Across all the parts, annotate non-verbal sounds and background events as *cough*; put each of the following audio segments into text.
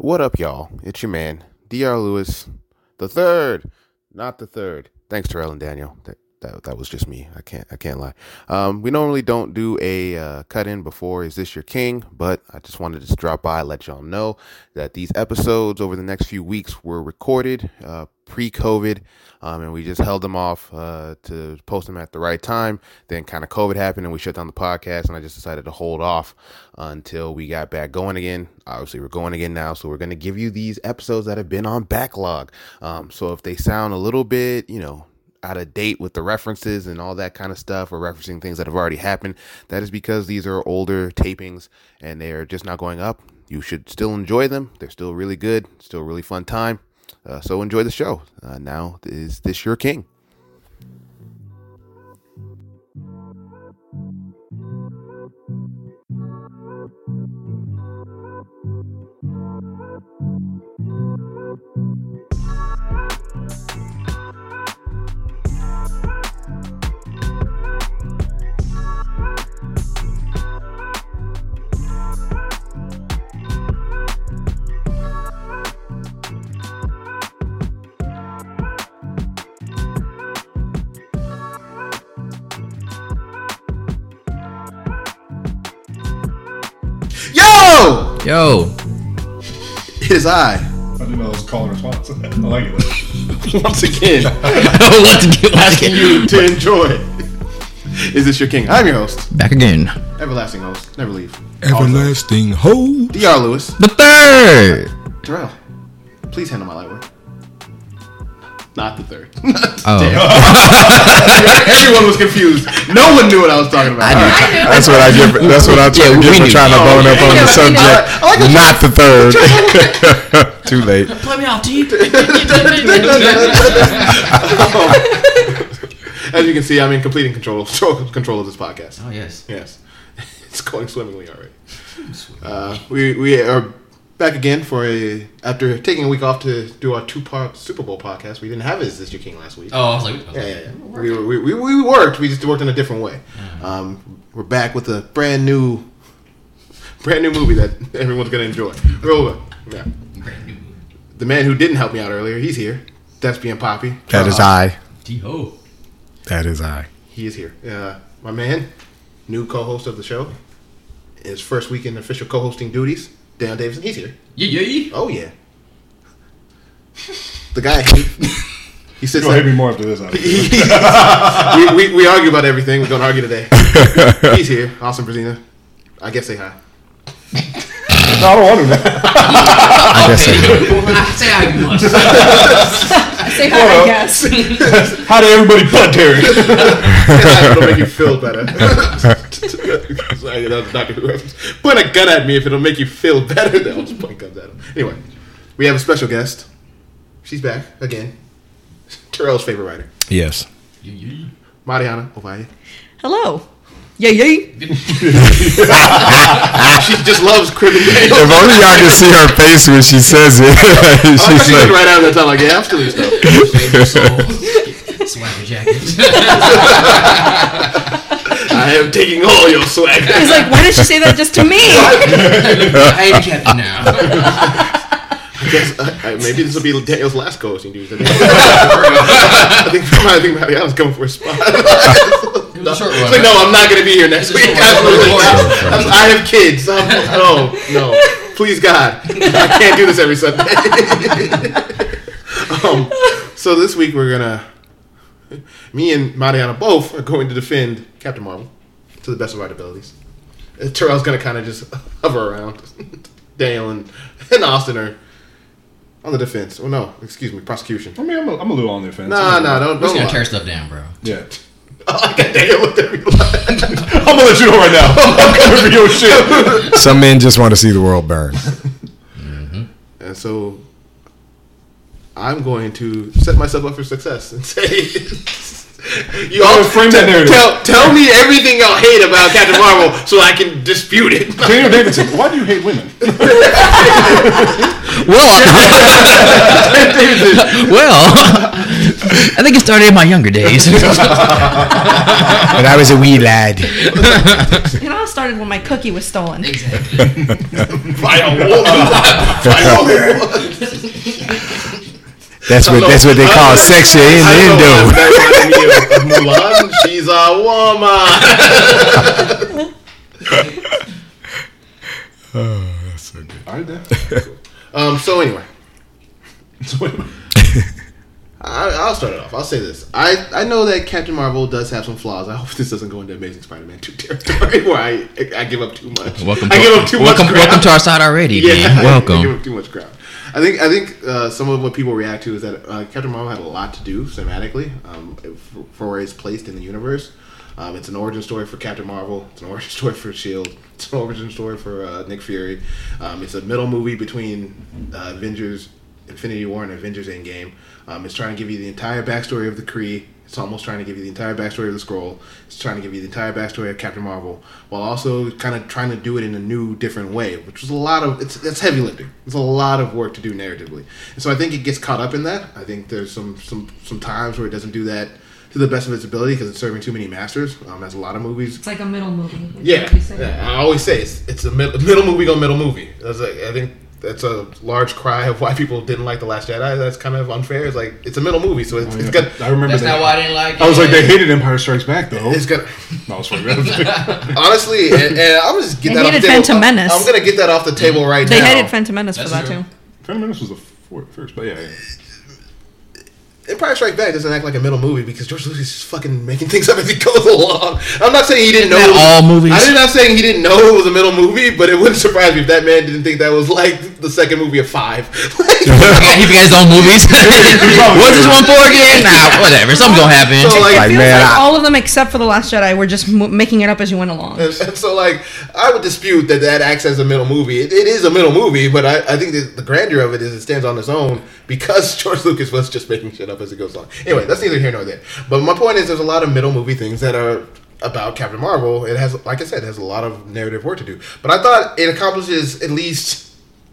What up, y'all? It's your man, Dr. Lewis, the third, not the third. Thanks, Terrell and Daniel. That, that was just me. I can't I can't lie. Um, we normally don't do a uh, cut in before "Is This Your King," but I just wanted to drop by let y'all know that these episodes over the next few weeks were recorded uh, pre-COVID, um, and we just held them off uh, to post them at the right time. Then kind of COVID happened, and we shut down the podcast, and I just decided to hold off until we got back going again. Obviously, we're going again now, so we're going to give you these episodes that have been on backlog. Um, so if they sound a little bit, you know, out of date with the references and all that kind of stuff or referencing things that have already happened that is because these are older tapings and they're just not going up. You should still enjoy them. They're still really good still really fun time. Uh, so enjoy the show. Uh, now is this your king yo. Yo, it is i I didn't know it was call and response. *laughs* I like it. *laughs* once again. Let's get let's you to enjoy is this your king? I'm your host. Back again. everlasting host. Never leave. Everlasting hope. dr lewis. The third. terrell please handle my light work not the third *laughs* Oh, *laughs* Everyone was confused. No one knew what I was talking about. I knew. All right. That's what I give. That's what I try Yeah, to give for knew. trying to Oh, bone up okay. on Yeah, the I subject. like Not the third. *laughs* Too late. play me off, T. As you can see, I'm in complete control control of this podcast. Oh yes. Yes, it's going swimmingly already. Uh, we we are back again for a after taking a week off to do our two part Super Bowl podcast. We didn't have Is This Your King last week. Oh, I was like, I was Yeah, like, yeah, yeah. We, were- we, we, we worked. We just worked in a different way. Um, we're back with a brand new, brand new movie that *laughs* everyone's gonna enjoy. Roll it. Yeah. brand new. The man who didn't help me out earlier, he's here. That's being Poppy. That is Uh, I. T ho. That is I. He is here. Uh, my man, new co-host of the show. His first week in official co-hosting duties. Dan Davidson. He's here. Yeah, yeah. Yeah. Oh yeah. The guy. He, he sits You'll hit me more after this. Alex. *laughs* we, we, we argue about everything. We're gonna argue today. *laughs* He's here. Austin, Brazina. I guess say hi. no, I don't want to. Man. I guess I do. Well, I say I must. *laughs* Say hi, I guess. *laughs* *laughs* How did everybody butt Terry? it'll make you feel better. *laughs* Sorry, that was Doctor Who reference. Point a gun at me if it'll make you feel better. Then I'll just point guns at him. Anyway, we have a special guest. She's back again. Terrell's favorite writer, Yes. Yeah, yeah. Mariana Ovalle. Hello. Yay, yay. *laughs* She just loves cribbing If only y'all can see her face when she says it. *laughs* *laughs* She's She's like, like, right out of that time, like, yeah, I'm still doing stuff. Swagger jacket. I am taking all your swag. He's like, why did she say that just to me? I am captain now. I guess, uh, uh, maybe this will be Daniel's last co-hosting duties. I think, I think, maybe I think Mariana's coming for a spot. It was a short It's one. like, no, I'm not going to be here next week. Absolutely not. Short. I'm- I have kids. I'm, no, no. Please, God. I can't do this every Sunday. *laughs* um, so this week we're going to, me and Mariana both are going to defend Captain Marvel to the best of our abilities. Uh, Terrell's going to kind of just *laughs* hover around. *laughs* Daniel and, and Austin are on the defense. Oh, no. Excuse me. Prosecution. I mean, I'm a, I'm a little on the offense. Nah, nah. Don't, We're just gonna lie. tear stuff down, bro. Yeah. I got Daniel looked at me like, *laughs* I'm gonna let you know right now. *laughs* I'm coming for your shit. some men just want to see the world burn. Mm-hmm. And so I'm going to set myself up for success and say, *laughs* you all frame that narrative. Tell, tell me everything y'all hate about Captain Marvel so I can dispute it. Daniel Davidson, why do you hate women? Well, well, I think it started in my younger days. *laughs* When I was a wee lad. It all started when my cookie was stolen. By a *laughs* woman. By a woman. That's what that's what they call sexual in don't know why innuendo. that reminded me of Mulan. She's a woman. *laughs* That's so good. All right, then. Um. So anyway, So wait a minute. I, I'll start it off. I'll say this. I, I know that Captain Marvel does have some flaws. I hope this doesn't go into Amazing Spider-Man 2 territory *laughs* where I I give up too much. welcome, I to, give up too welcome, much. welcome to our side already, *laughs* Yeah, yeah, I give Welcome. up too much ground. I think I think uh, some of what people react to is that uh, Captain Marvel had a lot to do cinematically um, for, for where it's placed in the universe. Um, it's an origin story for Captain Marvel. It's an origin *laughs* story for Shield. It's an origin story for uh, Nick Fury. Um, it's a middle movie between uh, Avengers Infinity War and Avengers Endgame. Um, it's trying to give you the entire backstory of the Kree. It's almost trying to give you the entire backstory of the Skrull. It's trying to give you the entire backstory of Captain Marvel, while also kind of trying to do it in a new, different way, which was a lot of it's it's heavy lifting. It's a lot of work to do narratively, and so I think it gets caught up in that. I think there's some some some times where it doesn't do that to the best of its ability because it's serving too many masters. Um, as a lot of movies It's like a middle movie. yeah, what you say. yeah, I always say it's it's a mid- middle movie go middle movie. That's like, I think that's a large cry of why people didn't like the Last Jedi. That's kind of unfair. It's like it's a middle movie, so it's, oh, it's got I remember That's that. not why I didn't like it. I was like, they hated Empire Strikes Back, though. it's got No, I was fucking- *laughs* honestly, and, and I'm just get They that off the hated table. Phantom Menace. I'm gonna get that off the table right They now. They hated Phantom Menace for That's that true. too. Phantom Menace was the fourth, first, but yeah, yeah. Empire Strikes Back doesn't act like a middle movie because George Lucas is fucking making *laughs* things up as he goes along. I'm not saying he didn't know Isn't was- all movies? I did not saying he didn't know it was a middle movie, but it wouldn't *laughs* surprise me if that man didn't think that was like the second movie of five. he forgot his own movies. *laughs* What's this one for again? Nah, whatever. Something's gonna happen. So, like, Like, man, like I- all of them except for the Last Jedi were just m- making it up as you went along. And, and so, like, I would dispute that that acts as a middle movie. It, it is a middle movie, but I, I think that the grandeur of it is it stands on its own because *laughs* George Lucas was just making shit up as it goes along. Anyway, that's neither here nor there. But my point is, there's a lot of middle movie things that are about Captain Marvel. It has, like I said, it has a lot of narrative work to do. But I thought it accomplishes at least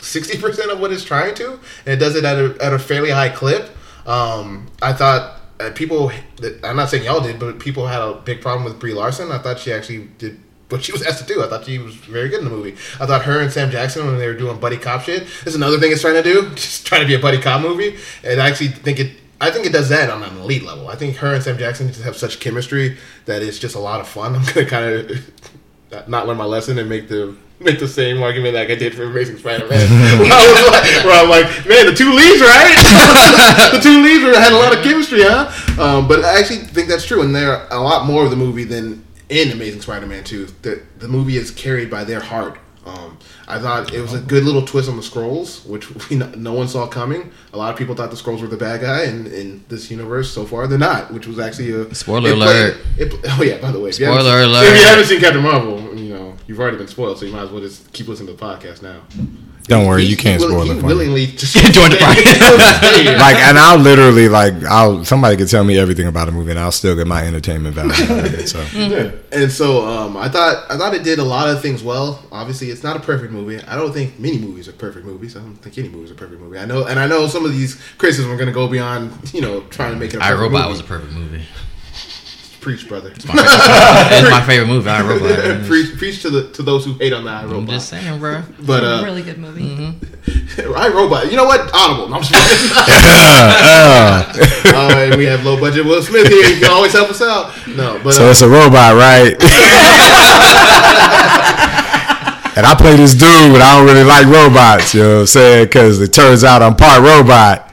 sixty percent of what it's trying to, and it does it at a, at a fairly high clip. Um, I thought uh, people, I'm not saying y'all did, but people had a big problem with Brie Larson. I thought she actually did what she was *laughs* asked to do. I thought she was very good in the movie. I thought her and Sam Jackson when they were doing buddy cop shit is another thing it's trying to do, *laughs* just trying to be a buddy cop movie. And I actually think it. I think it does that on an elite level. I think her and Sam Jackson just have such chemistry that it's just a lot of fun. *laughs* I'm gonna kind of not learn my lesson and make the make the same argument like I did for Amazing Spider-Man. where, *laughs* I was like, where I'm like, man, the two leads, right? *laughs* the two leads were- had a lot of chemistry, huh? Um, but I actually think that's true, and they're a lot more of the movie than in Amazing Spider-Man 2. The the movie is carried by their heart. Um, I thought it was a good little twist on the Skrulls, which we no, no one saw coming. A lot of people thought the Skrulls were the bad guy, and in this universe, so far they're not. Which was actually a Spoiler it played- alert. it, *laughs* oh yeah, by the way, if Spoiler If alert. you haven't seen Captain Marvel, you've already been spoiled, so you might as well just keep listening to the podcast now. Don't worry, He- you can't he will- spoil he it willingly *laughs* just Join the *laughs* podcast. Like, and I'll literally like, I'll somebody could tell me everything about a movie, and I'll still get my entertainment value out of it. So *laughs* yeah. And so um, I thought I thought it did a lot of things well. Obviously, it's not a perfect movie. I don't think many movies are perfect movies. I don't think any movie is a perfect movie. I know, and I know some of these criticisms are going to go beyond you know trying to make it. a I perfect Robot movie. was a perfect movie. Preach, brother. it's my favorite movie. *laughs* I Robot. *laughs* preach, preach to the to those who hate on the I'm iRobot. just saying, bro. But uh, really good movie. *laughs* iRobot, you know what? Audible. No, I'm just Uh, uh, and we have low budget Will Smith here. You can always help us out. No, but so uh, it's a robot, right? and I play this dude, but I don't really like robots. You know what I'm saying? Because it turns out I'm part robot,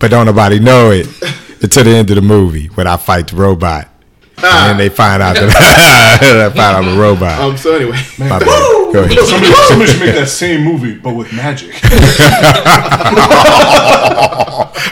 but don't nobody know it until the end of the movie when I fight the robot. And then they find out that *laughs* I find I'm a robot. um. So anyway, My bad. Go ahead. Somebody, somebody should make that same movie, but with magic. *laughs*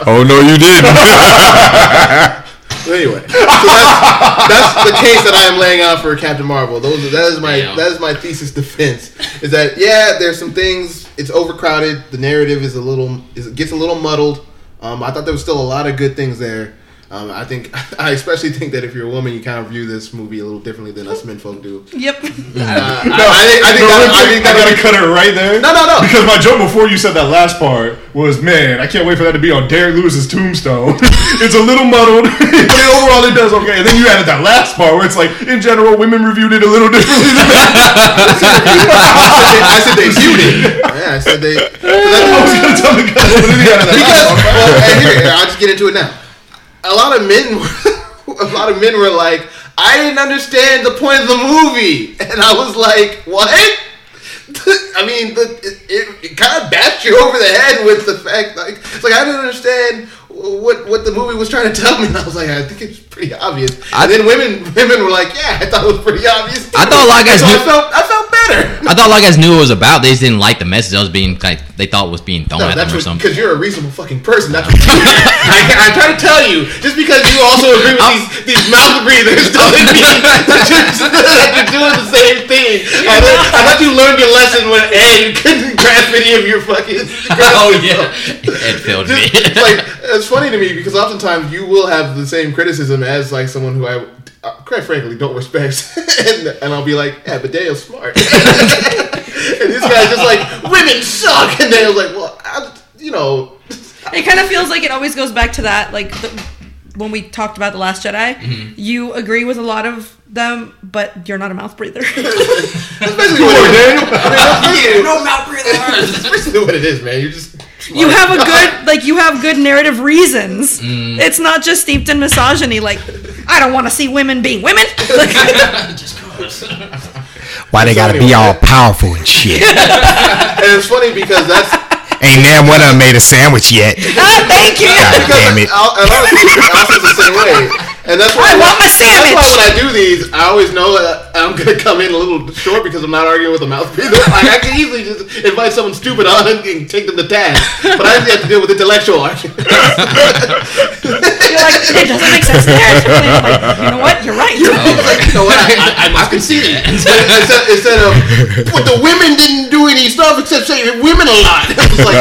Oh no, you didn't. *laughs* Anyway, so that's, that's the case that I am laying out for Captain Marvel. Those that is my Damn. that is my thesis defense. Is that yeah, there's some things. It's overcrowded. The narrative is a little is it gets a little muddled. Um, I thought there was still a lot of good things there. Um, I think *laughs* I especially think that if you're a woman, you kind of view this movie a little differently than us men folk do. Yep. Uh, *laughs* I, I think No, I think real that, I quick, think I gotta cut it right there. No, no, no. Because my joke before you said that last part was, man, I can't wait for that to be on Derek Lewis's tombstone. *laughs* it's a little muddled, but overall it does okay. And then you added that last part where it's like, in general, women reviewed it a little differently than I said they viewed it. Yeah, I said they. I was gonna tell the guy what did he add that because last part? well, and here, here, I'll just get into it now. A lot of men, *laughs* a lot of men were like, "I didn't understand the point of the movie," and I was like, "What?" *laughs* I mean, the, it, it, it kind of bashed you over the head with the fact, like, it's like I didn't understand what what the movie was trying to tell me. And *laughs* I was like, I think it's pretty obvious. I- and then women women were like, Yeah, I thought it was pretty obvious. I thought a lot of guys *laughs* so I knew- felt I felt better. I thought a lot of guys knew what it was about. They just didn't like the message that was being like they thought was being thrown No, at them that's or something. because you're a reasonable fucking person. That's what *laughs* I, I try to tell you. Just because you also agree with these, these mouth breathers doesn't mean *laughs* that you're, that you're doing the same thing. I thought, I thought you learned your lesson when A, you couldn't grasp any of your fucking. oh yeah, it failed me. Like it's funny to me because oftentimes you will have the same criticism as like someone who I, uh, quite frankly, don't respect, *laughs* and, and I'll be like, yeah, but Dale's smart, *laughs* and this guy's just like, women suck, and Dale's like, well, I, you know, It kind of feels like it always goes back to that, like the, when we talked about the Last Jedi. Mm-hmm. You agree with a lot of them, but you're not a mouth breather. *laughs* that's basically what it is. I mean, no mouth breathers. that's basically what it is, man. You're just you have a good, *laughs* like you have good narrative reasons. Mm. It's not just steeped in misogyny. Like I don't want to see women being women. *laughs* Like, Why they gotta be all powerful and shit? *laughs* and it's funny because that's Ain't damn one of them made a sandwich yet. ah, thank you. God damn it. I'll, and honestly, honestly, it's the same way. And that's why I want my That's why when I do these, I always know that I'm gonna come in a little short because I'm not arguing with a mouth *laughs* breather. Like I can easily just invite someone stupid on and, and take them to task, but I have to deal with intellectual arguments. You're like, it doesn't make sense narratively. I'm like, you know what? You're right. you know what? I, I, I must concede it. Instead, instead of, but the women didn't do any stuff except say women a lot. *laughs* It's like,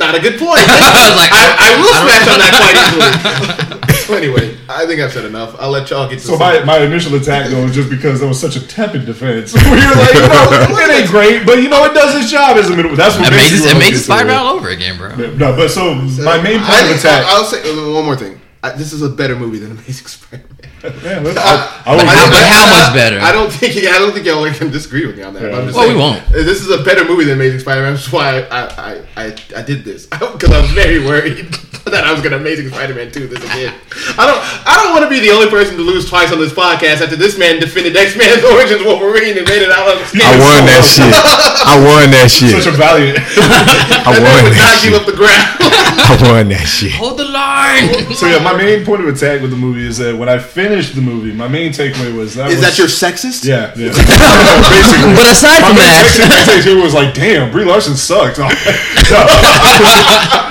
not a good point. *laughs* I was like, I, I will smash on that quite easily. So anyway, I think I've said enough. I'll let y'all get to So my, my initial attack though was just because there was such a tepid defense. *laughs* Where you're like, you know, *laughs* it ain't great, but you know, it does its job as a middle. That's what It makes makes it makes Spider-Man all over again, bro. No, but so my main point I of attack. I'll say uh, one more thing. I, this is a better movie than Amazing Spider-Man. *laughs* Man, let's- I, I But how- but how much better? I don't think I don't think y'all can disagree with me on that. but I'm just Well, we won't. uh, This is a better movie than Amazing Spider-Man. That's why I I, I, I did this because I was very worried *laughs* that I was gonna Amazing Spider-Man 2 this again. I don't I don't want to be the only person to lose twice on this podcast after this man defended X-Men's *laughs* Origins Wolverine and made it out of I won that shit. I won that shit. *laughs* Such a valiant. I won would that not give shit. up the ground. I won that shit. Hold the line. so yeah, my main point of attack with the movie is that when I finished the movie, my main takeaway was that Is was, that your sexist? yeah yeah. Basically. but aside My from main that, takeaway was like, damn, Brie Larson sucks.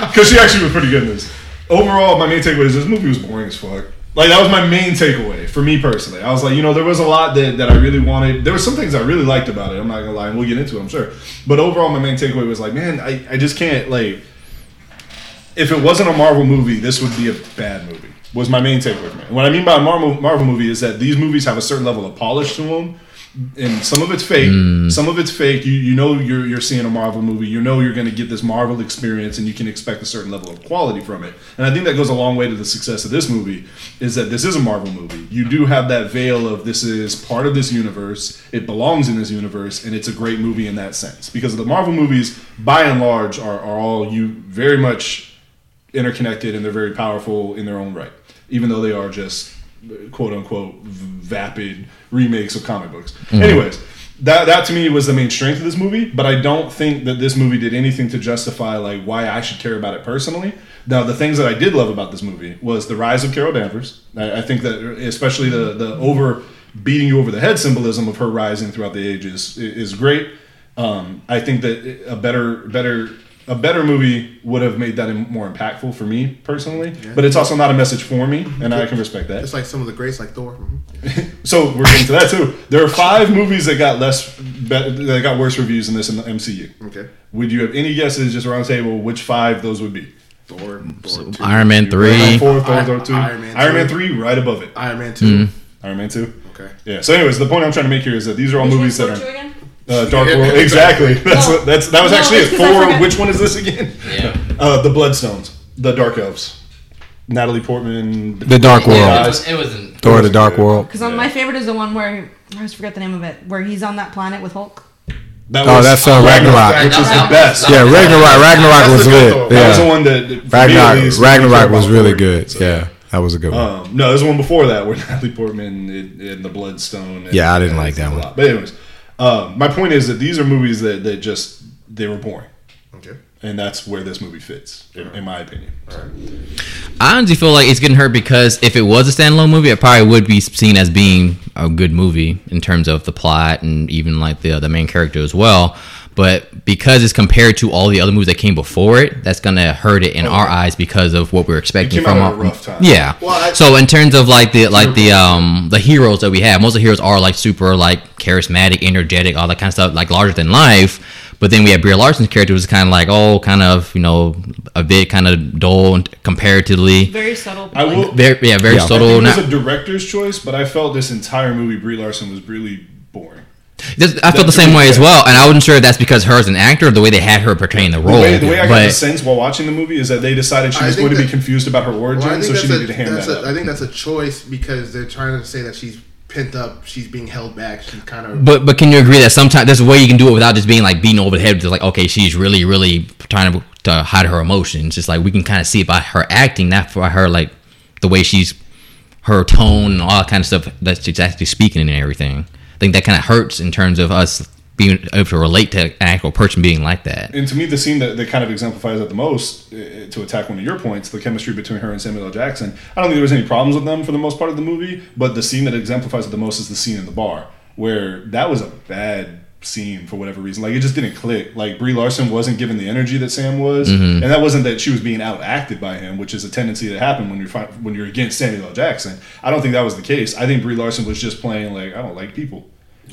Because she actually was pretty good in this. Overall, my main takeaway is this movie was boring as fuck. Like that was my main takeaway for me personally. I was like, you know, there was a lot that, that I really wanted. There were some things I really liked about it. I'm not gonna lie, and we'll get into it, I'm sure. But overall, my main takeaway was like, man, I, I just can't like. If it wasn't a Marvel movie, this would be a bad movie. Was my main takeaway from it. What I mean by a Marvel Marvel movie is that these movies have a certain level of polish to them, and some of it's fake. Mm. Some of it's fake. You you know you're you're seeing a Marvel movie. You know you're going to get this Marvel experience, and you can expect a certain level of quality from it. And I think that goes a long way to the success of this movie. Is that this is a Marvel movie? You do have that veil of this is part of this universe. It belongs in this universe, and it's a great movie in that sense. Because the Marvel movies, by and large, are, are all you very much interconnected and they're very powerful in their own right, even though they are just quote unquote vapid remakes of comic books. Anyways, that that to me was the main strength of this movie, but I don't think that this movie did anything to justify like why I should care about it personally. Now, the things that I did love about this movie was the rise of Carol Danvers. I, I think that especially the the over beating you over the head symbolism of her rising throughout the ages i- is great. Um, I think that a better better a better movie would have made that more impactful for me personally. But it's also not a message for me, and I can respect that. It's like some of the greats, like Thor. *laughs* So we're getting to that too. There are five movies that got less, be- that got worse reviews than this in the MCU. Okay. Would you have any guesses, just around the table, which five those would be? Thor, Thor mm, 2, Iron Man you- three. Iron Four, Thor, Iron- Thor two, Iron Man Iron Man three, right above it. Iron Man mm. 2. Iron Man two. Okay. Yeah. So, anyways, the point I'm trying to make here is that these are all Which movies that are again? Uh, *laughs* Dark World. Exactly. exactly. That's No. what, that's that was No, actually it's it. 'cause Four. Which one is this again? Yeah. *laughs* Uh, the Bloodstones, the Dark Elves, Natalie Portman. The Dark Yeah. World. It, was, it wasn't. Thor: The Dark World. Because on my favorite is the one where I always forget the name of it, where he's on that planet with Hulk. That Oh, was that's uh, Ragnarok. which was the best. Yeah, Ragnarok. Ragnarok That's was the good lit. Thor. That was the one that for me Ragnarok. least, Ragnarok was really Thor. good. So, Yeah, that was a good one. Um, no, there's one before that where *laughs* Natalie Portman and, and the Bloodstone. And, Yeah, I didn't like that one. But anyways, um, my point is that these are movies that, that just they were boring, Okay. and that's where this movie fits, in, in my opinion. I honestly feel like it's getting hurt because if it was a standalone movie, it probably would be seen as being a good movie in terms of the plot and even like the the main character as well. But because it's compared to all the other movies that came before it, that's gonna hurt it in our eyes because of what we're expecting came from out our a rough time. Yeah. Well, I- so in terms of like the like the um the heroes that we have, most of the heroes are like super like charismatic, energetic, all that kind of stuff, like larger than life. But then we have Brie Larson's character was kind of like oh, kind of you know a bit kind of dull comparatively. Very subtle. I will. Very yeah, very Yeah. Subtle. think it was not- a director's choice, but I felt this entire movie, Brie Larson, was really boring. This- I felt the same way as well, and I wasn't sure if that's because her as an actor, or the way they had her portraying the The role. way, the way I got the sense while watching the movie is that they decided she was think going to be confused about her origin, Well, so she needed a, to hand that a, up. I think that's a choice because they're trying to say that she's pent up, she's being held back, she's kind of. but but can you agree that sometimes there's a way you can do it without just being like beating over the head? Just like okay, she's really really trying to, to hide her emotions. Just like we can kind of see it by her acting, not by her like the way she's her tone and all that kind of stuff that she's actually speaking and everything. I think that kind of hurts in terms of us being able to relate to an actual person being like that. And to me, the scene that, that kind of exemplifies it the most, uh, to attack one of your points, the chemistry between her and Samuel L. Jackson. I don't think there was any problems with them for the most part of the movie, but the scene that exemplifies it the most is the scene in the bar, where that was a bad scene for whatever reason. Like it just didn't click. Like Brie Larson wasn't given the energy that Sam was, and that wasn't that she was being outacted by him, which is a tendency that happen when you're fi- when you're against Samuel L. Jackson. I don't think that was the case. I think Brie Larson was just playing like I don't like people.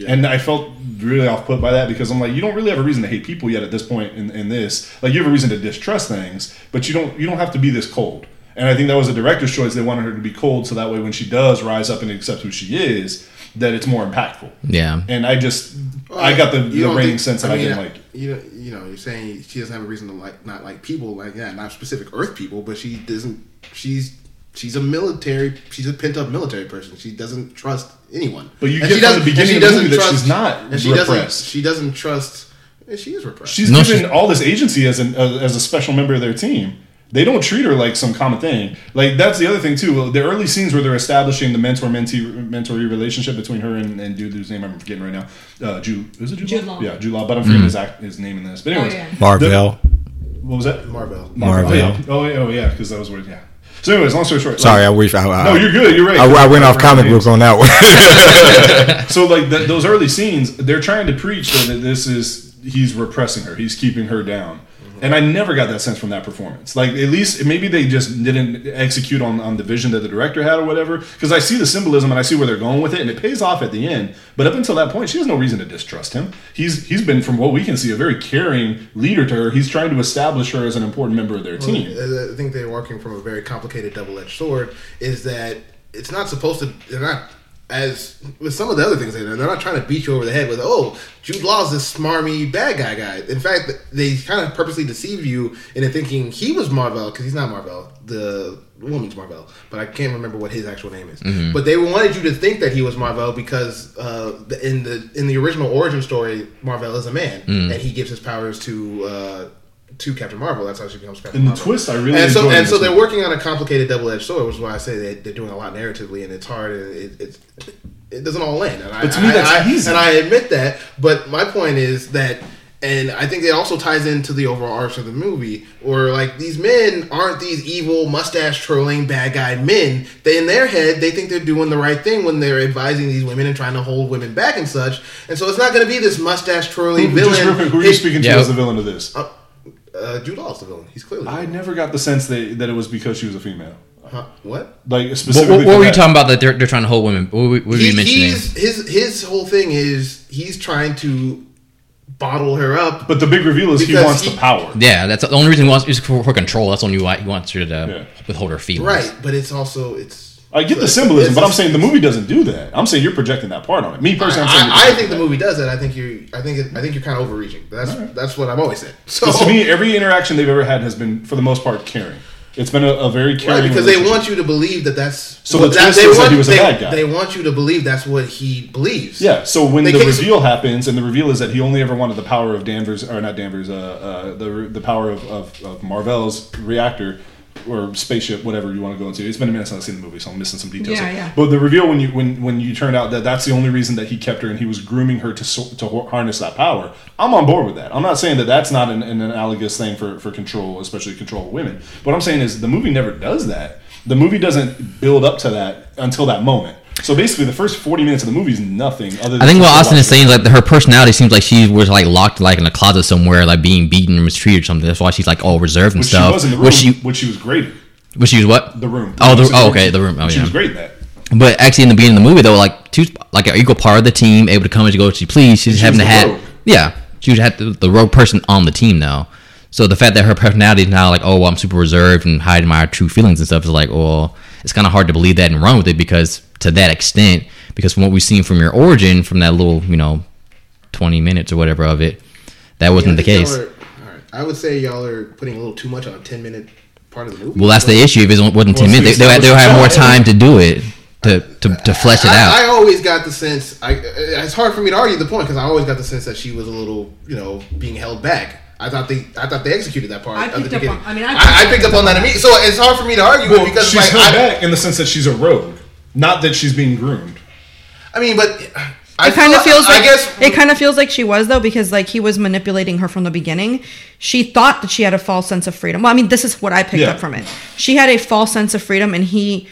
And I felt really off put by that because I'm like, you don't really have a reason to hate people yet at this point in, in this. Like you have a reason to distrust things, but you don't you don't have to be this cold. And I think that was a director's choice. They wanted her to be cold so that way when she does rise up and accept who she is, that it's more impactful. Yeah. And I just I got the, the don't reigning sense that I, mean, didn't like. You know, you know, you're saying she doesn't have a reason to like not like people, like yeah, not specific Earth people, but she doesn't. She's she's a military. She's a pent up military person. She doesn't trust anyone. But you And get she from doesn't- the beginning she of the movie doesn't that she's not and she repressed. doesn't. She doesn't trust. she is repressed. She's No, given she's- all this agency as an uh, as a special member of their team. They don't treat her like some common thing. Like that's the other thing too. The early scenes where they're establishing the mentor mentee mentoree relationship between her and, and dude whose name I'm forgetting right now. Uh, Jude is it Jude, Jude Law? Law. Yeah, Jude Law. But I'm forgetting his act, his name in this. But Oh anyways, yeah. Marvel. what was that? Marvel. Marvel. Oh yeah, oh yeah, oh, yeah, because that was where yeah. So anyways, long story short. Sorry, I like, wish I. I no, you're good. You're right. I, I went off comic Names. book on that one. *laughs* *laughs* So like th those early scenes, they're trying to preach that this is he's repressing her, he's keeping her down, and I never got that sense from that performance. Like at least maybe they just didn't execute on, on the vision that the director had or whatever. Because I see the symbolism and I see where they're going with it, and it pays off at the end. But up until that point, she has no reason to distrust him. He's he's been from what we can see a very caring leader to her. He's trying to establish her as an important member of their team. I think they're working from a very complicated double-edged sword. Is that it's not supposed to. They're not as with some of the other things they do. They're not trying to beat you over the head with oh Jude Law's this smarmy bad guy guy. In fact, they kind of purposely deceive you into thinking he was Marvel because he's not Marvel. The woman's Marvel, but I can't remember what his actual name is. But they wanted you to think that he was Marvel because uh, the- in the in the original origin story, Marvel is a man and he gives his powers to. Uh, to Captain Marvel, that's how she becomes Captain And the twist I really and so and so this they're movie. working on a complicated double-edged sword, which is why I say they, they're doing a lot narratively, and it's hard, and it, it, it doesn't all land. And I, But to me, that's I- easy. and I admit that. But my point is that, and I think it also ties into the overall arc of the movie, where like these men aren't these evil mustache trolling bad guy men. They in their head they think they're doing the right thing when they're advising these women and trying to hold women back and such. And so it's not going to be this mustache trolling villain. Just real quick, who are you It- speaking to Yeah. as the villain of this? Uh, Uh, Jude Law's the villain. He's clearly. I never got the sense that, that it was because she was a female. Huh? What? Like specifically. what, what for were you talking about that they're, they're trying to hold women? What were, what were He- you mentioning? he's, his his whole thing is he's trying to bottle her up. But the big reveal is he wants he- the power. Yeah, that's the only reason he wants is for, for control. That's the only why he wants her to Yeah. withhold her feelings. Right, but it's also it's. I get the symbolism, but I'm saying the movie doesn't do that. I'm saying you're projecting that part on it. Me personally, I'm saying I, I think the movie does that. I think you. I think. It, I think you're kind of overreaching. That's that's what I've always said. So Because to me, every interaction they've ever had has been, for the most part, caring. It's been a, a very caring. Right, because they want you to believe that that's So what the that, they want, he was a they, bad guy. They want you to believe that's what he believes. Yeah. So when They the reveal happens, and the reveal is that he only ever wanted the power of Danvers, or not Danvers, uh, uh, the the power of, of, of Mar-Vell's reactor or spaceship, whatever you want to go into. It's been a minute since I've seen the movie, so I'm missing some details. Yeah, yeah. But the reveal when you when when you turned out that that's the only reason that he kept her and he was grooming her to to harness that power. I'm on board with that. I'm not saying that that's not an, an analogous thing for for control, especially control of women. What I'm saying is the movie never does that. The movie doesn't build up to that until that moment. So basically, the first 40 minutes of the movie is nothing other than I think what Austin is saying is like her personality seems like she was like locked like in a closet somewhere, like being beaten or mistreated or something. That's why she's like all reserved and Which she stuff. was in the room, Which she, which she was great. which she was what? The room. Oh, She the, oh, okay, the room. Oh, she yeah. was great in that. But actually, in the beginning of the movie, though, like two, like an equal part of the team, able to come and go as she please. She's She having to have, yeah, she was had the, the rogue person on the team now. So the fact that her personality is now like, oh, well, I'm super reserved and hiding my true feelings and stuff is like, well, it's kind of hard to believe that and run with it because to that extent, because from what we've seen from your origin, from that little, you know, 20 minutes or whatever of it, that wasn't Yeah, the case. are- all right. I would say y'all are putting a little too much on a ten minute part of the movie. Well, that's the issue. If it wasn't 10 Well, minutes, they, they'll, they'll have more *laughs* time to do it, to, to, to flesh it out. I, I always got the sense. I, it's hard for me to argue the point because I always got the sense that she was a little, you know, being held back. I thought they, I thought they executed that part. I at the picked up on- I mean, I I, picked picked up on that immediately. So it's hard for me to argue Well, it because she's like held I, back in the sense that she's a rogue, not that she's being groomed. I mean, but I It kind of feel- feels like I guess it kind of feels like she was though because like he was manipulating her from the beginning. She thought that she had a false sense of freedom. Well, I mean, this is what I picked Yeah. up from it. She had a false sense of freedom, and he.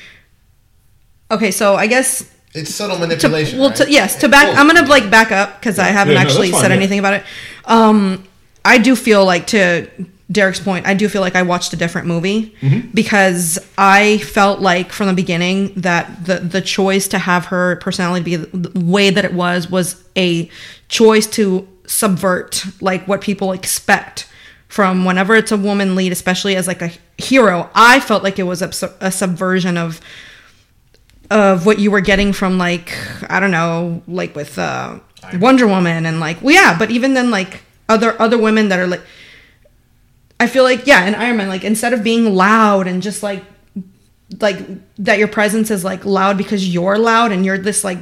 Okay, so I guess it's subtle to, manipulation. well, right? to, yes, to back. I'm gonna like back up because I haven't Yeah, no, actually that's said fine, yeah. anything about it. Um, I do feel like to Derek's point, I do feel like I watched a different movie Mm-hmm. because I felt like from the beginning that the the choice to have her personality be the way that it was was a choice to subvert like what people expect from whenever it's a woman lead, especially as like a hero. I felt like it was a, a subversion of of what you were getting from like I don't know, like with uh, Wonder Woman and like well yeah, but even then like other other women that are like I feel like yeah, in Iron Man like instead of being loud and just like like that your presence is like loud because you're loud and you're this like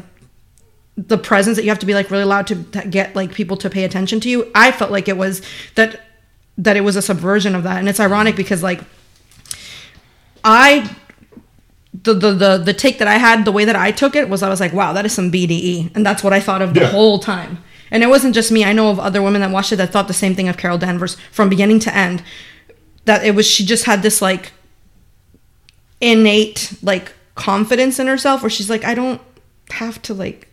the presence that you have to be like really loud to, to get like people to pay attention to you. I felt like it was that that it was a subversion of that and it's ironic because like I the, the the the take that I had, the way that I took it was I was like, wow, that is some BDE, and that's what I thought of the whole time. And it wasn't just me. I know of other women that watched it that thought the same thing of Carol Danvers from beginning to end. That it was she just had this like innate like confidence in herself where she's like, I don't have to like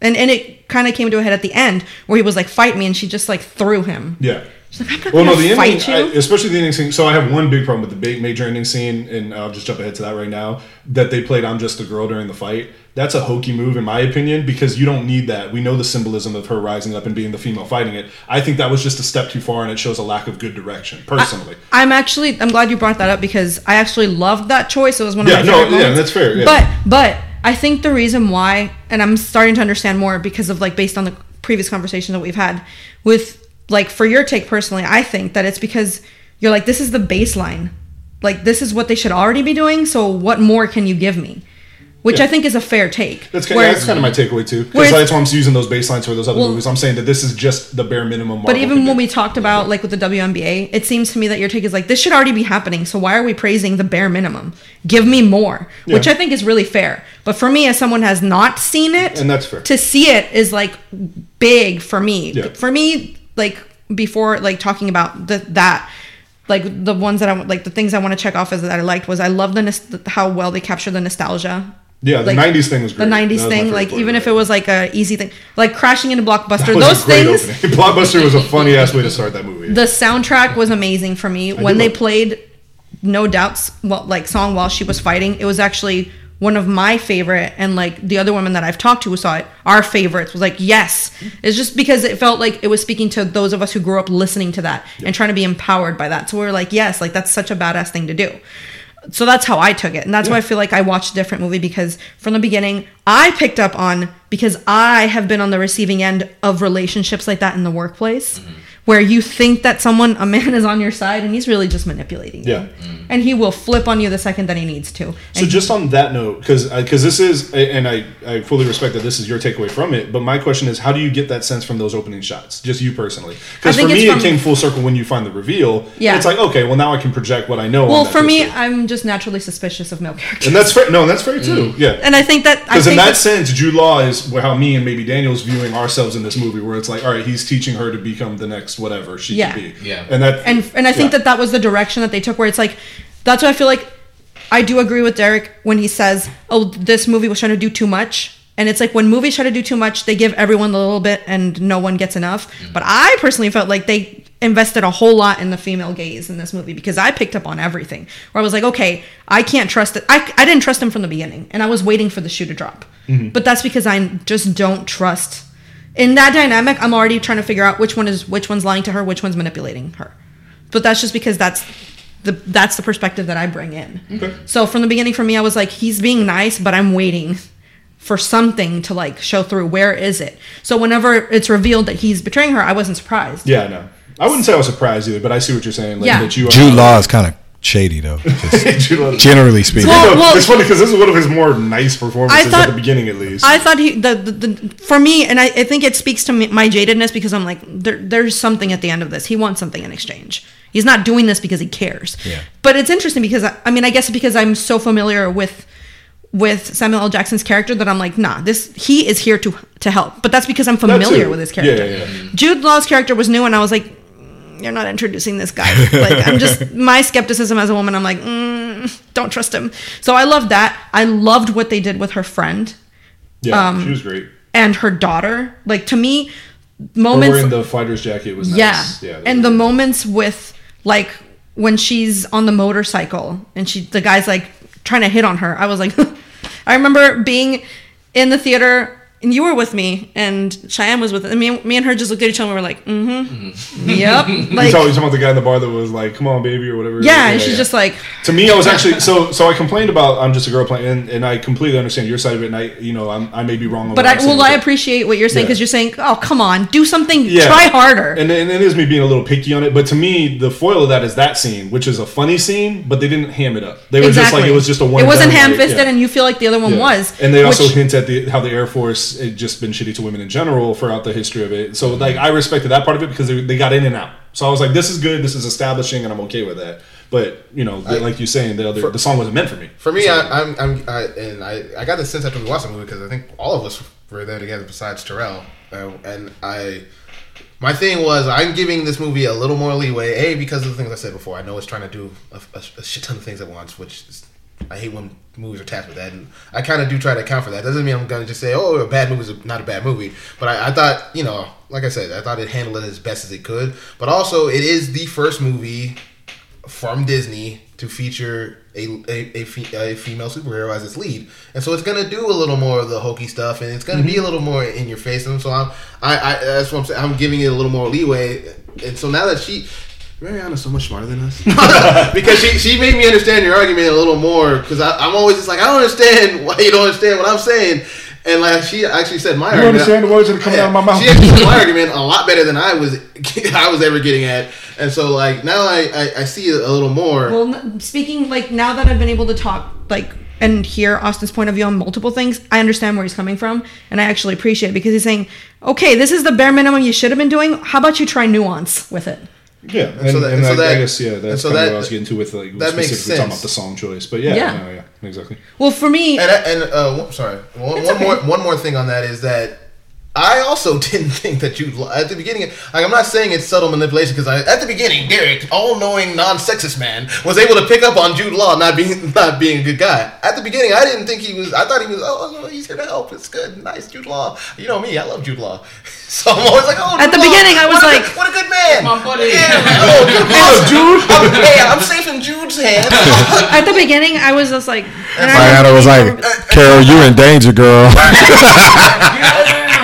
and and it kind of came to a head at the end where he was like, fight me, and she just like threw him. Yeah. She's like, I'm not Well, no, gonna the ending, fight I, you. especially the ending scene. So I have one big problem with the big major ending scene, and I'll just jump ahead to that right now. That they played "I'm Just a Girl" during the fight. That's a hokey move, in my opinion, because you don't need that. We know the symbolism of her rising up and being the female fighting it. I think that was just a step too far, and it shows a lack of good direction, personally. I'm actually I'm glad you brought that up because I actually loved that choice. It was one of Yeah, my no, favorite yeah, moments. that's fair, yeah. But but I think the reason why, and I'm starting to understand more because of like based on the previous conversation that we've had with like for your take personally, I think that it's because you're like this is the baseline, like this is what they should already be doing. So what more can you give me? Which Yeah. I think is a fair take. That's kind, Whereas- yeah, that's kind of my takeaway too. Because that's why I'm using those baselines for those other Well- movies. I'm saying that this is just the bare minimum. But even when we talked about like with the WNBA, it seems to me that your take is like this should already be happening. So why are we praising the bare minimum? Give me more, which. I think is really fair. But for me, as someone has not seen it, And that's fair. to see it is like big for me. Yeah. For me, like before, like talking about the, that. Like the ones that I like the things I want to check off as that I liked was I love the how well they capture the nostalgia. Yeah, the Like, 90s thing was great. The '90s thing, like even if it was like a easy thing, like crashing into Blockbuster, those things. *laughs* Blockbuster was a funny ass way to start that movie. the soundtrack was amazing for me when they love- played No Doubt's well like song while she was fighting it was actually one of my favorite and like the other women that I've talked to who saw it, our favorites was like, yes. It's just because it felt like it was speaking to those of us who grew up listening to that and trying to be empowered by that. So we were like, yes, like that's such a badass thing to do. So that's how I took it. And that's why I feel like I watched a different movie because from the beginning, I picked up on because I have been on the receiving end of relationships like that in the workplace mm-hmm. Where you think that someone, a man *laughs* is on your side and he's really just manipulating you. Yeah. Mm. And he will flip on you the second that he needs to. So And just on that note, because because uh, this is, and I I fully respect that this is your takeaway from it. But my question is, how do you get that sense from those opening shots? Just you personally, because for me, it's it came full circle when you find the reveal. Yeah. it's like okay, well now I can project what I know. well, for me, twister. I'm just naturally suspicious of male *laughs* characters. and that's fair. No, that's fair too. Mm. Yeah. And I think that Because in that that- sense, Jude Law is how me and maybe Daniel's viewing ourselves in this movie, where it's like, all right, he's teaching her to become the next whatever she Yeah. can be. Yeah. And that and and I think yeah. that that was the direction that they took. Where it's like, that's why I feel like I do agree with Derek when he says, "Oh, this movie was trying to do too much." And it's like when movies try to do too much, they give everyone a little bit, and no one gets enough. Mm-hmm. But I personally felt like they invested a whole lot in the female gaze in this movie because I picked up on everything. Where I was like, okay, I can't trust it. I, I didn't trust him from the beginning, and I was waiting for the shoe to drop. Mm-hmm. But that's because I just don't trust. In that dynamic, I'm already trying to figure out which one is which one's lying to her, which one's manipulating her. But that's just because that's the that's the perspective that I bring in. Okay. So from the beginning, for me, I was like, he's being nice, but I'm waiting for something to like show through. Where is it? So whenever it's revealed that he's betraying her, I wasn't surprised. Yeah, no. I wouldn't say I was surprised either, but I see what you're saying. Like, Yeah. That you are Jude Law is kind of shady though, *laughs* just generally speaking. Well- No, it's funny because this is one of his more nice performances I thought- at the beginning, at least. I thought he the, the, the for me, and I, I think it speaks to me, my jadedness because I'm like, there, there's something at the end of this. He wants something in exchange. He's not doing this because he cares. Yeah. But it's interesting because I, I mean, I guess because I'm so familiar with with Samuel L. Jackson's character that I'm like, nah, this he is here to to help. But that's because I'm familiar with his character. yeah, yeah. Jude Law's character was new, and I was like, "Mm, you're not introducing this guy. Like, I'm just *laughs* my skepticism as a woman. I'm like, mm, don't trust him. So I loved that. I loved what they did with her friend yeah, um, she was great. and her daughter. Like to me, moments. wearing the fighter's jacket was nice. yeah, yeah and the moments with like when she's on the motorcycle and she the guy's like trying to hit on her. I was like, *laughs* I remember being in the theater. And you were with me, and Cheyenne was with and me. Me and her just looked at each other. and we were like, "Mm-hmm, yep." *laughs* You Like, talking about the guy in the bar that was like, "Come on, baby," or whatever. yeah, and she's just like, To me, I was actually so. So I complained about I'm just a girl playing, and, and I completely understand your side of it. And I, you know, I'm, I may be wrong. But I well, I appreciate what you're saying Yeah. because you're saying, "Oh, come on, do something, Yeah. try harder." And, and it is me being a little picky on it, but to me, the foil of that is that scene, which is a funny scene, but they didn't ham it up. They were just like it was just a one. It wasn't ham fisted, yeah. and you feel like the other one Yeah. was. And they also which- hint at the how the Air Force had just been shitty to women in general throughout the history of it. So like I respected that part of it because they, they got in and out. So I was like, this is good, this is establishing, and I'm okay with that. But you know, like you saying, the other the song wasn't meant for me. For me, So- I, I'm, I'm, I, and I, I got the sense after we watched the movie because I think all of us were there together besides Terrell, uh, and I. My thing was, I'm giving this movie a little more leeway. A because of the things I said before. I know it's trying to do a, a, a shit ton of things at once, which is, I hate when movies are tasked with that, and I kind of do try to account for that. Doesn't mean I'm gonna just say, "Oh, a bad movie is not a bad movie," but I, I thought, you know, like I said, I thought it handled it as best as it could. But also, it is the first movie from Disney to feature a, a, a, fe- a female superhero as its lead, and so it's gonna do a little more of the hokey stuff, and it's gonna be mm-hmm. a little more in your face. And so I'm, I, I that's what I'm saying. I'm giving it a little more leeway, and so now that she. Mariana's so much smarter than us *laughs* *laughs* because she, she made me understand your argument a little more because I'm always just like I don't understand *laughs* why you don't understand what I'm saying and like she actually said my You argument understand the words that are coming out of my mouth. she actually said my argument a lot better than I was I was ever getting at and so like now I, I, I see it a little more Well, speaking like now that I've been able to talk like and hear Austin's point of view on multiple things, I understand where he's coming from, and I actually appreciate it because he's saying, "Okay, this is the bare minimum you should have been doing. How about you try nuance with it?" Yeah, and, so that- and and so I, that- I guess yeah, that's so kind of what I was getting to with like that makes specifically talking about the song choice. But yeah, Yeah. no, yeah, exactly. Well, for me, And, and uh, sorry, one, one okay. more one more thing on that is that I also *laughs* didn't think that Jude Law at the beginning. Like I'm not saying it's subtle manipulation because at the beginning, Derek, all-knowing, non-sexist man, was able to pick up on Jude Law not being *laughs* not being a good guy. At the beginning, I didn't think he was. I thought he was. Oh, he's here to help. It's good, nice, Jude Law. You know me, I love Jude Law. *laughs* So I'm always like, oh. At the Law, beginning, I was what a like- good- what a good man. My buddy. Yeah, oh, Jude Law, Jude. I'm, hey, I'm safe in Jude's hand. At the beginning, I was just like, and I was like, Carol, you're in danger, girl.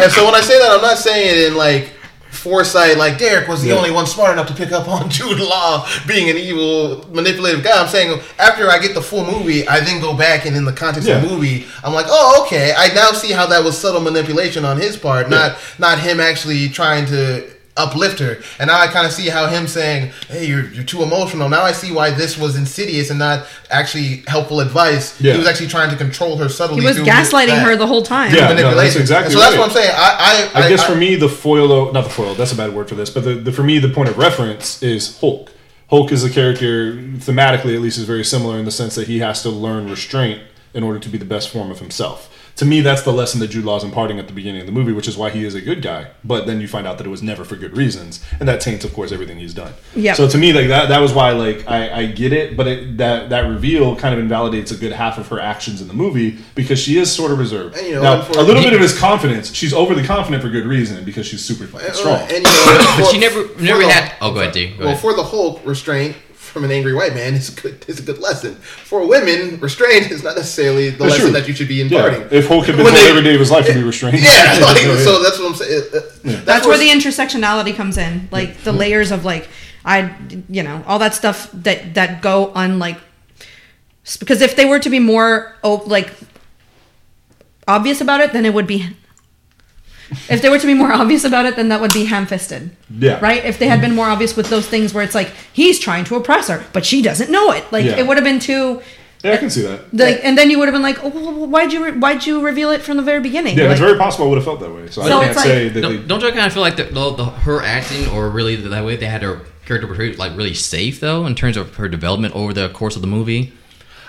And so when I say that, I'm not saying it in like foresight, like Derek was the Yeah. only one smart enough to pick up on *laughs* Jude Law being an evil, manipulative guy. I'm saying after I get the full movie, I then go back and in the context of the movie, I'm like, oh, okay. I now see how that was subtle manipulation on his part, not not him actually trying to uplift her. And now I kind of see how him saying, "Hey, you're you're too emotional." Now I see why this was insidious and not actually helpful advice. Yeah. He was actually trying to control her subtly. he was gaslighting that her the whole time. Yeah. no, that's exactly And so that's what I'm saying. I I, I guess for me, the foil, not the foil, that's a bad word for this, but the, the for me, the point of reference is Hulk. Hulk is a character, thematically at least, is very similar in the sense that he has to learn restraint in order to be the best form of himself. To me, that's the lesson that Jude Law is imparting at the beginning of the movie, which is why he is a good guy. But then you find out that it was never for good reasons, and that taints, of course, everything he's done. Yeah. So to me, like that, that was why, like, I, I get it, but it, that that reveal kind of invalidates a good half of her actions in the movie because she is sort of reserved. And, you know, now, for- a little bit of his confidence, she's overly confident for good reason because she's super fucking uh, strong. And, you know, *laughs* But she never never the- had. Oh, go ahead, D. Go Well, ahead. for the Hulk, restraint from an angry white man is a good is a good lesson. For women, restraint is not necessarily the That's lesson true. that you should be imparting. Yeah, imparting. if Hulk had been When told they- every day of his life to be restrained. Yeah, *laughs* like, Yeah. so that's what I'm saying. Uh, That's, That's where the intersectionality comes in, like the layers of like I, you know, all that stuff that that go on like because if they were to be more oh, like obvious about it, then it would be. If they were to be more obvious about it, then that would be ham-fisted. Yeah. Right. If they had been more obvious with those things where it's like he's trying to oppress her, but she doesn't know it. Like Yeah. it would have been too. Yeah, I can see that. Like, and then you would have been like, oh, well, why'd you re- why'd you reveal it from the very beginning? Yeah, like, it's very possible I would have felt that way. So, So I it's can't like- say that Don't, don't you kind of feel like the, the, the, her acting, or really the, that way they had her character portrayed like really safe though, in terms of her development over the course of the movie?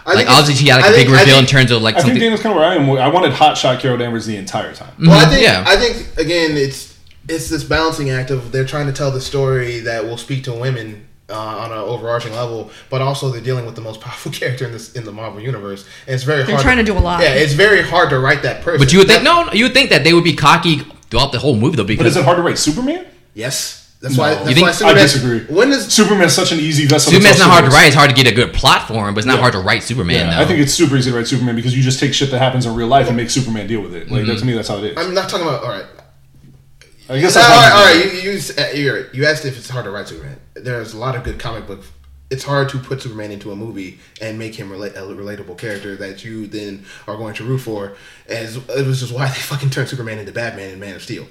I Like obviously she had like I a big think- I reveal in terms of like I think something. Daniel's kind of where I am. I wanted hot shot Carol Danvers the entire time. Well, I think yeah. I think again, it's it's this balancing act of they're trying to tell the story that will speak to women uh, on an overarching level, but also they're dealing with the most *laughs* powerful character in this in the Marvel universe, and it's very hard. They're hard. trying to do a lot. Yeah, it's very hard to write that person. but you would think That- no, you would think that they would be cocky throughout the whole movie though, But because is it hard to write Superman? Yes, that's why. That's You think- why I disagree. When is does Superman's such an easy vessel. to Superman's tell not hard to write. It's hard to get a good plot for him, but it's not Yeah. hard to write Superman Yeah, though. I think it's super easy to write Superman because you just take shit that happens in real life and make Superman deal with it. Like that to me, that's how it is. I'm not talking about. All right, I guess all that's right, how all it right. is. You you, uh, you're you asked if it's hard to write Superman. There's a lot of good comic book. It's hard to put Superman into a movie and make him relate, a relatable character that you then are going to root for. As it was just why they fucking turned Superman into Batman and Man of Steel.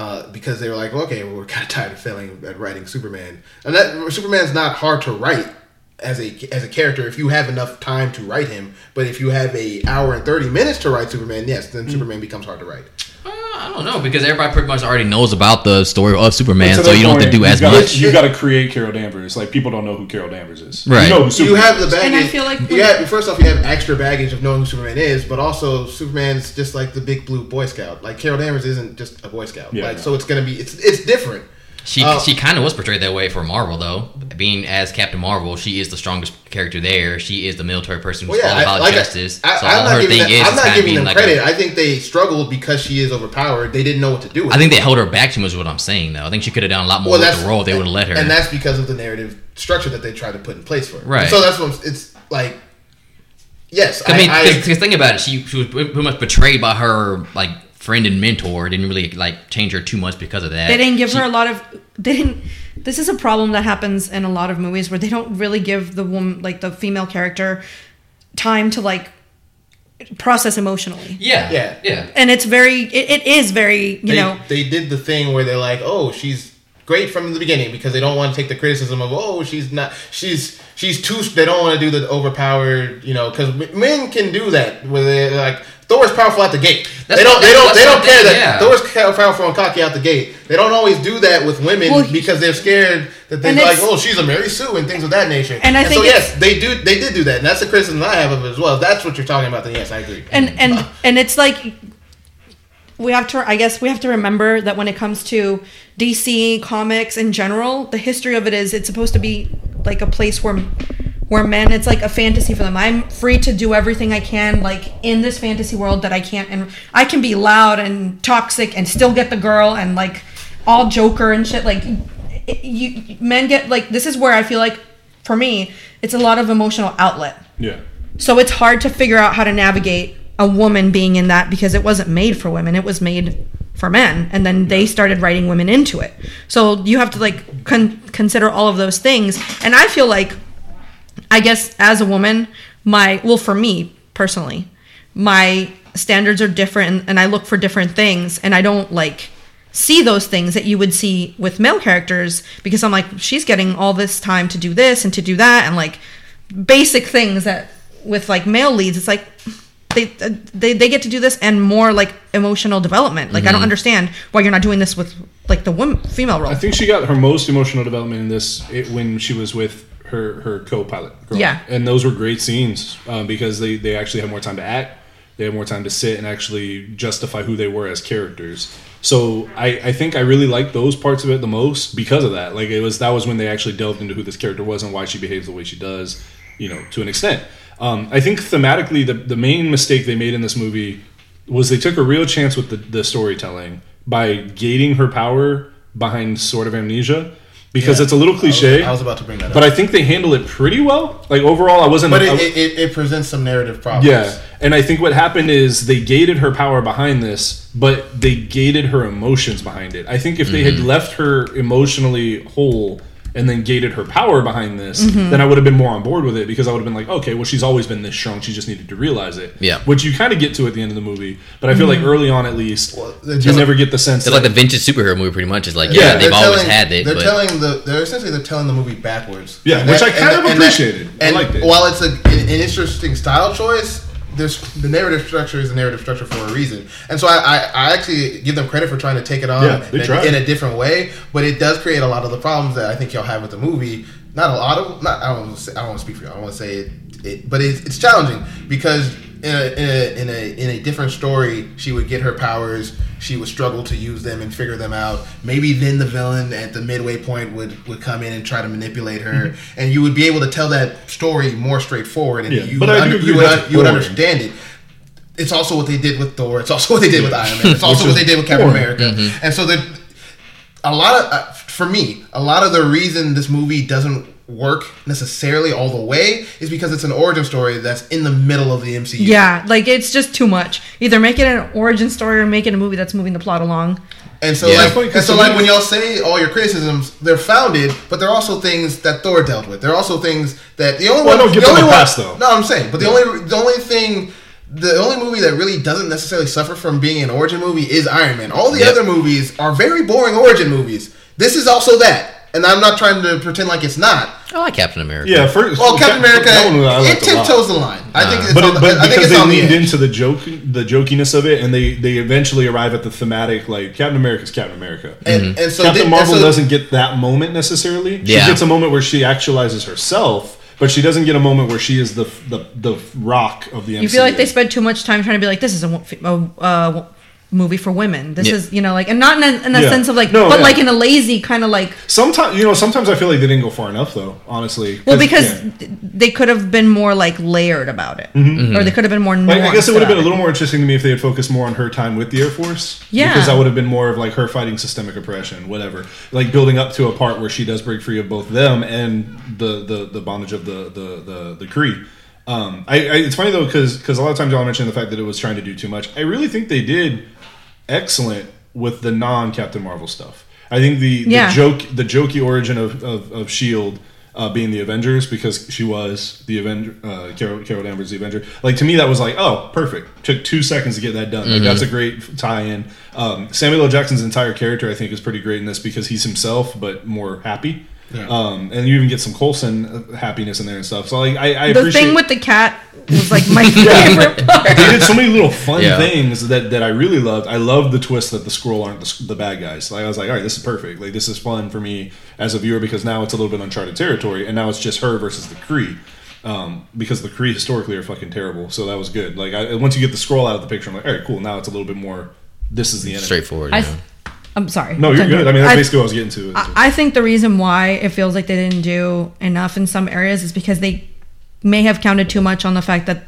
Uh, because they were like, okay, well, we're kind of tired of failing at writing Superman, and that Superman's not hard to write as a as a character if you have enough time to write him. But if you have a hour and thirty minutes to write Superman, yes, then Mm. Superman becomes hard to write. I don't know because everybody pretty much already knows about the story of Superman, To so that you don't have to do you as gotta, much. You got to create Carol Danvers. Like people don't know who Carol Danvers is. Right. You know who you have the baggage. And I feel like you have, first off, you have extra baggage of knowing who Superman is, but also Superman's just like the big blue Boy Scout. Like Carol Danvers isn't just a Boy Scout. Yeah, like no. so, it's gonna be it's it's different. She Uh, she kind of was portrayed that way for Marvel though. Being as Captain Marvel, she is the strongest character there. She is the military person who's Well, yeah, all I, like justice. I, so I'm all not her giving, thing them, is, I'm not giving them like. credit. A, I think they struggled because she is overpowered. They didn't know what to do with. I think they held her back too much. Is what I'm saying though. I think she could have done a lot more Well, with the role. They would have let her. and that's because of the narrative structure that they tried to put in place for her. Right. So that's what I'm, it's like. Yes, I mean, because think about it. She, she was pretty much betrayed by her like friend and mentor. Didn't really like change her too much because of that. they didn't give She- her a lot of they didn't this is a problem that happens in a lot of movies where they don't really give the woman like the female character time to like process emotionally Yeah, Yeah. yeah. and it's very it, it is very you they, know they did the thing where they're like, oh, she's great from the beginning because they don't want to take the criticism of, oh, she's not, she's she's too. They don't want to do the overpowered, you know, because men can do that where they're like. Thor's powerful out the gate. That's they don't. what- They don't. They don't care thinking, that yeah. Thor's powerful and cocky out the gate. They don't always do that with women Well, because they're scared that they're like, oh, she's a Mary Sue and things of that nature. And I so think yes, they do. They did do that, and that's the criticism I have of it as well. If that's what you're talking about, then yes, I agree. and and and it's like we have to i guess we have to remember that when it comes to dc comics in general the history of it is it's supposed to be like a place where where men it's like a fantasy for them i'm free to do everything i can like in this fantasy world that i can't and i can be loud and toxic and still get the girl and like all joker and shit like you men get like this is where i feel like for me, it's a lot of emotional outlet. Yeah. So it's hard to figure out how to navigate a woman being in that because it wasn't made for women. It was made for men and then they started writing women into it. So you have to like con- consider all of those things. And I feel like I guess as a woman, my well for me personally, my standards are different and I look for different things and I don't like see those things that you would see with male characters because I'm like she's getting all this time to do this and to do that and like basic things that with like male leads it's like they they, they get to do this and more like emotional development. Like i don't mm-hmm. understand why you're not doing this with like the woman female role. I think she got her most emotional development in this it, when she was with her her co-pilot. girl. Yeah. and those were great scenes um, because they they actually had more time to act. They had more time to sit and actually justify who they were as characters. So I, I think I really liked those parts of it the most because of that. Like it was that was when they actually delved into who this character was and why she behaves the way she does, you know, to an extent. Um, I think thematically the the main mistake they made in this movie was they took a real chance with the, the storytelling by gating her power behind sort of amnesia because Yeah. it's a little I was- cliche. I was about to bring that up. but up. I think they handle it pretty well. Like overall, I wasn't. But it, it, it, it presents some narrative problems. yeah, and I think what happened is they gated her power behind this, but they gated her emotions behind it. I think if they had mm-hmm. left her emotionally whole and then gated her power behind this, mm-hmm. then I would have been more on board with it because I would have been like, okay, well, she's always been this strong. She just needed to realize it. Yeah. Which you kind of get to at the end of the movie, but I feel like mm-hmm. early on, at least, Well, you just- never get the sense It's that like the vintage superhero movie, pretty much. It's like, Yeah, yeah, they've they're always had it, They're but telling the. They're essentially they're telling the movie backwards. Yeah, And which that- I kind and- of and that- appreciated. I And liked it. while it's a, an, an interesting style choice, there's the narrative structure is the narrative structure for a reason. And so I, I, I actually give them credit for trying to take it on Yeah, in, a, in a different way. But it does create a lot of the problems that I think y'all have with the movie. Not a lot of. Not I don't. Want to I don't want to speak for you. I want to say it, it. But it's, it's challenging because in a, in a in a in a different story, she would get her powers. She would struggle to use them and figure them out. Maybe then the villain at the midway point would, would come in and try to manipulate her, and you would be able to tell that story more straightforward, and Yeah, you would, under- you would, you would understand it. It's also what they did with Thor. It's also what they did with Iron Man. It's *laughs* also what they did with Captain boring. America. And so that a lot of uh, for me, a lot of the reason this movie doesn't work necessarily all the way is because it's an origin story that's in the middle of the MCU. yeah like it's just too much either make it an origin story or make it a movie that's moving the plot along And so, Yeah. like, Definitely, and 'cause so, like when y'all say all your criticisms, they're founded, but they're also things that Thor dealt with. They're also things that the only Well, one. don't give the them only a one, pass, though. No, I'm saying, but the only the only thing. The only movie that really doesn't necessarily suffer from being an origin movie is Iron Man. All the Yep. other movies are very boring origin movies. This is also that, and I'm not trying to pretend like it's not. I like Captain America. yeah. First, Well, Captain America, that it liked a lot. tiptoes the line. I think it's but, on it, the, but I think because it's they on the leaned into the joke, the jokiness of it, and they they eventually arrive at the thematic like Captain America's Captain America. And, and so Captain they- Marvel and so- doesn't get that moment necessarily. Yeah. She gets a moment where she actualizes herself, but she doesn't get a moment where she is the the the rock of the MCU. you feel like they spend too much time trying to be like this is a, wo- a uh, movie for women this Yeah. is you know like and not in a, in a Yeah. sense of like No, but yeah. like in a lazy kind of like Sometimes you know, sometimes I feel like they didn't go far enough though. Honestly, well because yeah. they could have been more like layered about it or they could have been more Mm-hmm. Like, I guess it would have been a little more interesting to me if they had focused more on her time with the Air Force. Yeah. Because that would have been more of like her fighting systemic oppression, whatever. Like building up to a part where she does break free of both them and the the, the bondage of the the the, the Kree. Um, I, I it's funny though because because a lot of times y'all mention the fact that it was trying to do too much. I really think they did excellent with the non Captain Marvel stuff. I think the, Yeah. the joke the jokey origin of of, of Shield. Uh, being the Avengers because she was the Avenger, uh, Carol, Carol Danvers, the Avenger. Like to me, that was like, oh, perfect. Took two seconds to get that done. Like that's a great tie-in. Um, Samuel L. Jackson's entire character, I think, is pretty great in this because he's himself, but more happy. Um, and you even get some Coulson happiness in there and stuff. So like, I, I the appreciate thing with the cat was like my *laughs* favorite *laughs* part they did so many little fun Yeah. things that, that I really loved. I loved the twist that the Skrull aren't the, the bad guys. Like I was like, all right, this is perfect. Like this is fun for me as a viewer because now it's a little bit uncharted territory, and now it's just her versus the Kree. Um, because the Kree historically are fucking terrible, so that was good. Like I, once you get the Skrull out of the picture, I'm like, all right, cool. Now it's a little bit more. This is the enemy. Straightforward. I, you know. I'm sorry No, you're good. I mean, that's basically what I was getting to. I I think the reason why it feels like they didn't do enough in some areas is because they may have counted too much on the fact that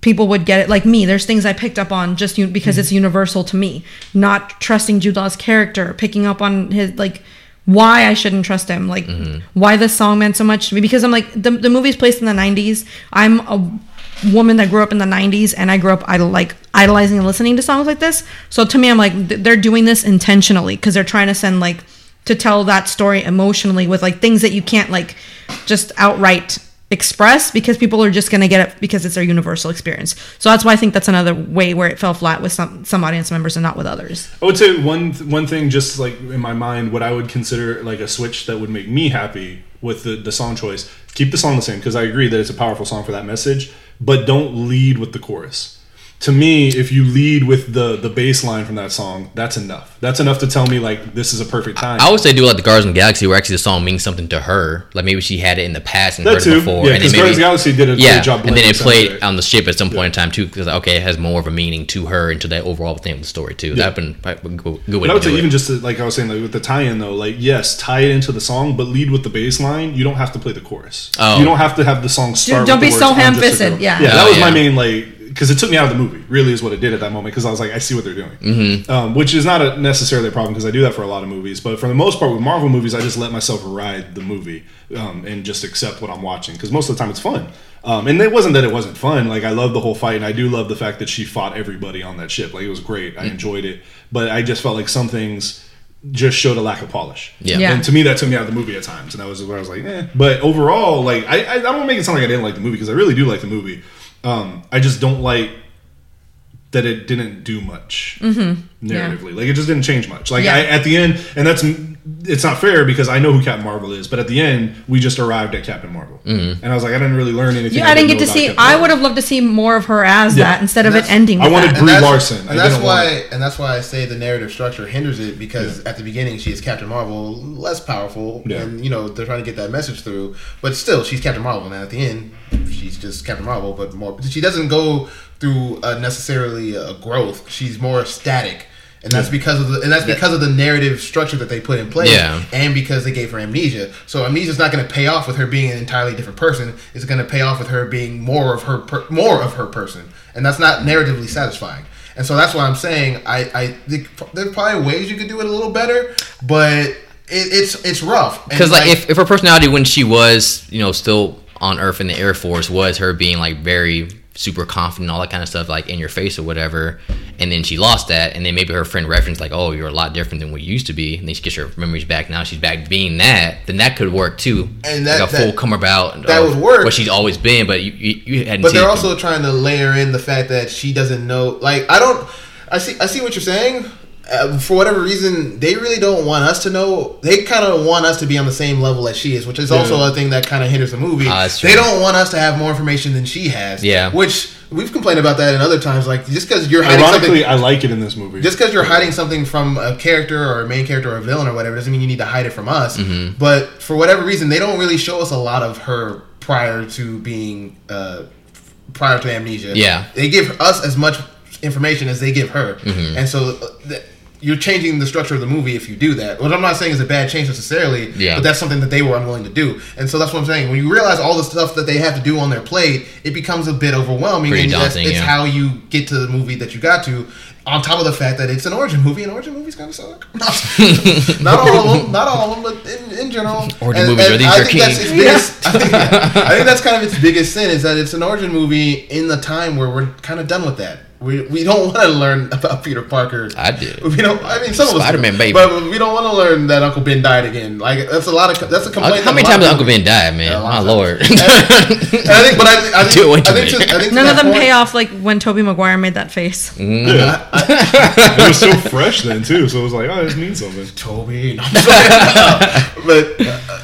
people would get it. Like me, there's things I picked up on just because it's mm-hmm. universal to me. Not trusting Jude Law's character, picking up on his like why I shouldn't trust him, like mm-hmm. why this song meant so much to me. Because I'm like the the movie's placed in the '90s. I'm a woman that grew up in the 90s and I grew up idol like idolizing and listening to songs like this. So to me I'm like th- they're doing this intentionally because they're trying to send like to tell that story emotionally with like things that you can't like just outright express because people are just going to get it because it's their universal experience. So that's why I think that's another way where it fell flat with some some audience members and not with others. I would say one one thing, just like in my mind, what I would consider like a switch that would make me happy with the, the song choice. Keep the song the same because I agree that it's a powerful song for that message, but don't lead with the chorus. To me, if you lead with the the bass line from that song, that's enough. That's enough to tell me like this is a perfect time. I would say do like the Guardians of the Galaxy, where actually the song means something to her. Like maybe she had it in the past and that heard too, it before, yeah. and Because then Guardians of the Galaxy did a yeah, great job. and then it played soundtrack. on the ship at some point in time too, because okay, it has more of a meaning to her and to that overall thing of the story too. Yeah. That'd been like, good good way But I to would say do even it. just to, like I was saying, like with the tie-in though, like yes, tie it into the song, but lead with the bass line. You don't have to play the chorus. Oh. You don't have to have the song start. don't with be the so words, "I'm just a ham-fisted," yeah. yeah, that was my main like because it took me out of the movie. Really, is what it did at that moment because I was like, I see what they're doing, mm-hmm. um, which is not a necessarily a problem because I do that for a lot of movies. But for the most part, with Marvel movies, I just let myself ride the movie um, and just accept what I'm watching because most of the time it's fun. Um, and it wasn't that it wasn't fun. Like I love the whole fight, and I do love the fact that she fought everybody on that ship. Like it was great. I enjoyed it, but I just felt like some things just showed a lack of polish. Yeah. Yeah. And to me, that took me out of the movie at times, and that was where I was like, eh. But overall, like I, I, I don't want to make it sound like I didn't like the movie because I really do like the movie. Um, I just don't like that it didn't do much narratively. Like it just didn't change much. Like Yeah. I, at the end, and that's it's not fair because I know who Captain Marvel is, but at the end, we just arrived at Captain Marvel, and I was like, I didn't really learn anything. Yeah, I didn't get to see. Captain I would have loved to see more of her as Yeah. that instead of it that's- ending. I wanted that. Brie that's, Larson. I And that's why, want and that's why I say the narrative structure hinders it because at the beginning she is Captain Marvel, less powerful, Yeah. and you know they're trying to get that message through. But still, she's Captain Marvel, and at the end, she's just Captain Marvel, but more. She doesn't go through uh, necessarily a growth. She's more static. And that's because of the and that's because of the narrative structure that they put in place, Yeah. and because they gave her amnesia. So amnesia's not going to pay off with her being an entirely different person. It's going to pay off with her being more of her per, more of her person, and that's not narratively satisfying. And so that's why I'm saying I I think there's probably ways you could do it a little better, but it, it's it's rough. And, Because like, if, if her personality when she was you know still on Earth in the Air Force was her being like very super confident all that kind of stuff like in your face or whatever and then she lost that and then maybe her friend referenced like oh you're a lot different than what you used to be and then she gets her memories back now she's back being that then that could work too And that- like a full come about that would work. what she's always been but you you, you hadn't but they're also trying to layer in the fact that she doesn't know. Like I don't. I see. I see what you're saying. Uh, for whatever reason, they really don't want us to know. They kind of want us to be on the same level as she is, which is also a thing that kind of hinders the movie. That's they don't want us to have more information than she has. Yeah. which we've complained about that in other times. Like just because you're hiding Ironically, something. I like it in this movie. Just because you're hiding something from a character or a main character or a villain or whatever doesn't mean you need to hide it from us. Mm-hmm. But for whatever reason, they don't really show us a lot of her prior to being uh, prior to amnesia. Yeah. they give us as much information as they give her, Mm-hmm. and so uh, th- you're changing the structure of the movie if you do that. What I'm not saying is a bad change necessarily, Yeah. but that's something that they were unwilling to do, and so that's what I'm saying. When you realize all the stuff that they have to do on their plate, it becomes a bit overwhelming, Pretty and that's, daunting, it's yeah. how you get to the movie that you got to. On top of the fact that it's an origin movie, and origin movies kind of suck. *laughs* not all of them, not all of them, but in, in general, Origin And- movies and are these I your think that's king. its biggest. *laughs* *laughs* I, think, I think that's kind of its biggest sin is that it's an origin movie in the time where we're kind of done with that. We, we don't *laughs* want to learn about Peter Parker. I did. We don't. I mean, some of us. Spider-Man, baby. But we don't want to learn that Uncle Ben died again. Like that's a lot of. That's a complaint. how many times of did Uncle Ben die man Yeah, my lord And I think, *laughs* but I, I think, Do too I think, to. I think None of them point- pay off like when Tobey Maguire made that face. it was so fresh then too, so it was like, oh, this means something. Toby. No, *laughs* but uh,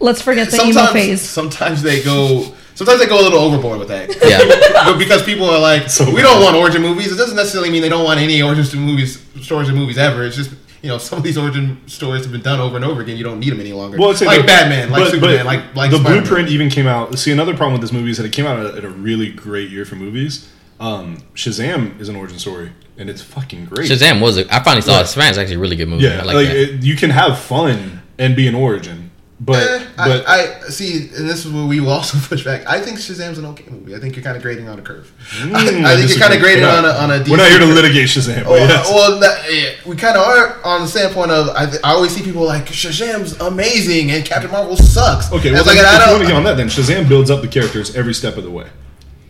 Let's forget the emo sometimes, phase. sometimes they go. Sometimes they go a little overboard with that. yeah *laughs* but because people are like, So we don't want origin movies. It doesn't necessarily mean they don't want any origin movies, stories, and movies ever. It's just you know some of these origin stories have been done over and over again. You don't need them any longer. Well, like the- Batman, like but- Superman, but like like the Spider-Man. blueprint even came out. See, another problem with this movie is that it came out at a really great year for movies. Um, Shazam is an origin story, and it's fucking great. Shazam was a, I finally saw Yeah. it Shazam's actually a really good movie yeah, I like, like, that it, you can have fun and be an origin. But Eh, but I, I see, and this is where we will also *laughs* push back. I think Shazam's an okay movie. I think you're kind of grading on a curve. Mm, I, I think you're kind of grading on a on a. We're not here to litigate Shazam. Well, yes. well that, yeah, we kind of are on the standpoint of I, I always see people like Shazam's amazing and Captain Marvel sucks. Okay, well, like then, I if don't. want to get on that, then Shazam builds up the characters every step of the way.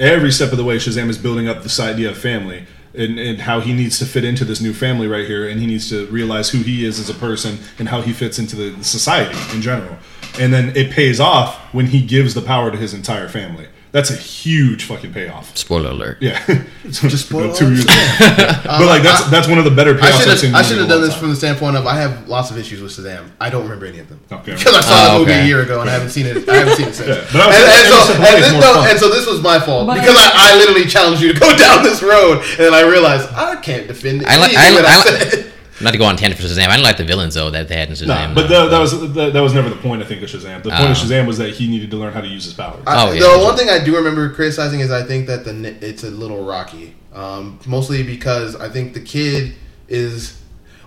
Every step of the way, Shazam is building up this idea of family and, and how he needs to fit into this new family right here, and he needs to realize who he is as a person and how he fits into the society in general. And then it pays off when he gives the power to his entire family. That's a huge fucking payoff. Spoiler alert. Yeah, *laughs* Just spoil two it. years. Yeah. *laughs* but like that's that's one of the better I payoffs should I've seen. I should have done this long from the standpoint of I have lots of issues with Shazam. I don't remember any of them Okay. because I saw Oh, the ah, movie okay. a year ago and I haven't seen it. I haven't seen it since. *laughs* Yeah, but I was and, and so, Every Step of the Way and, this- no, and so this was my fault But because I- I, I literally challenged you to go down this road, and then I realized I can't defend I like. anything I, that I, I, said. Not to go on tangent for Shazam. I didn't like the villains though that they had in Shazam. Nah, but though. the, that was that, that was never the point. I think of Shazam. The point of Oh. Shazam was that he needed to learn how to use his powers. Oh, yeah, The one thing I do remember criticizing is I think that the it's a little rocky, um, mostly because I think the kid is,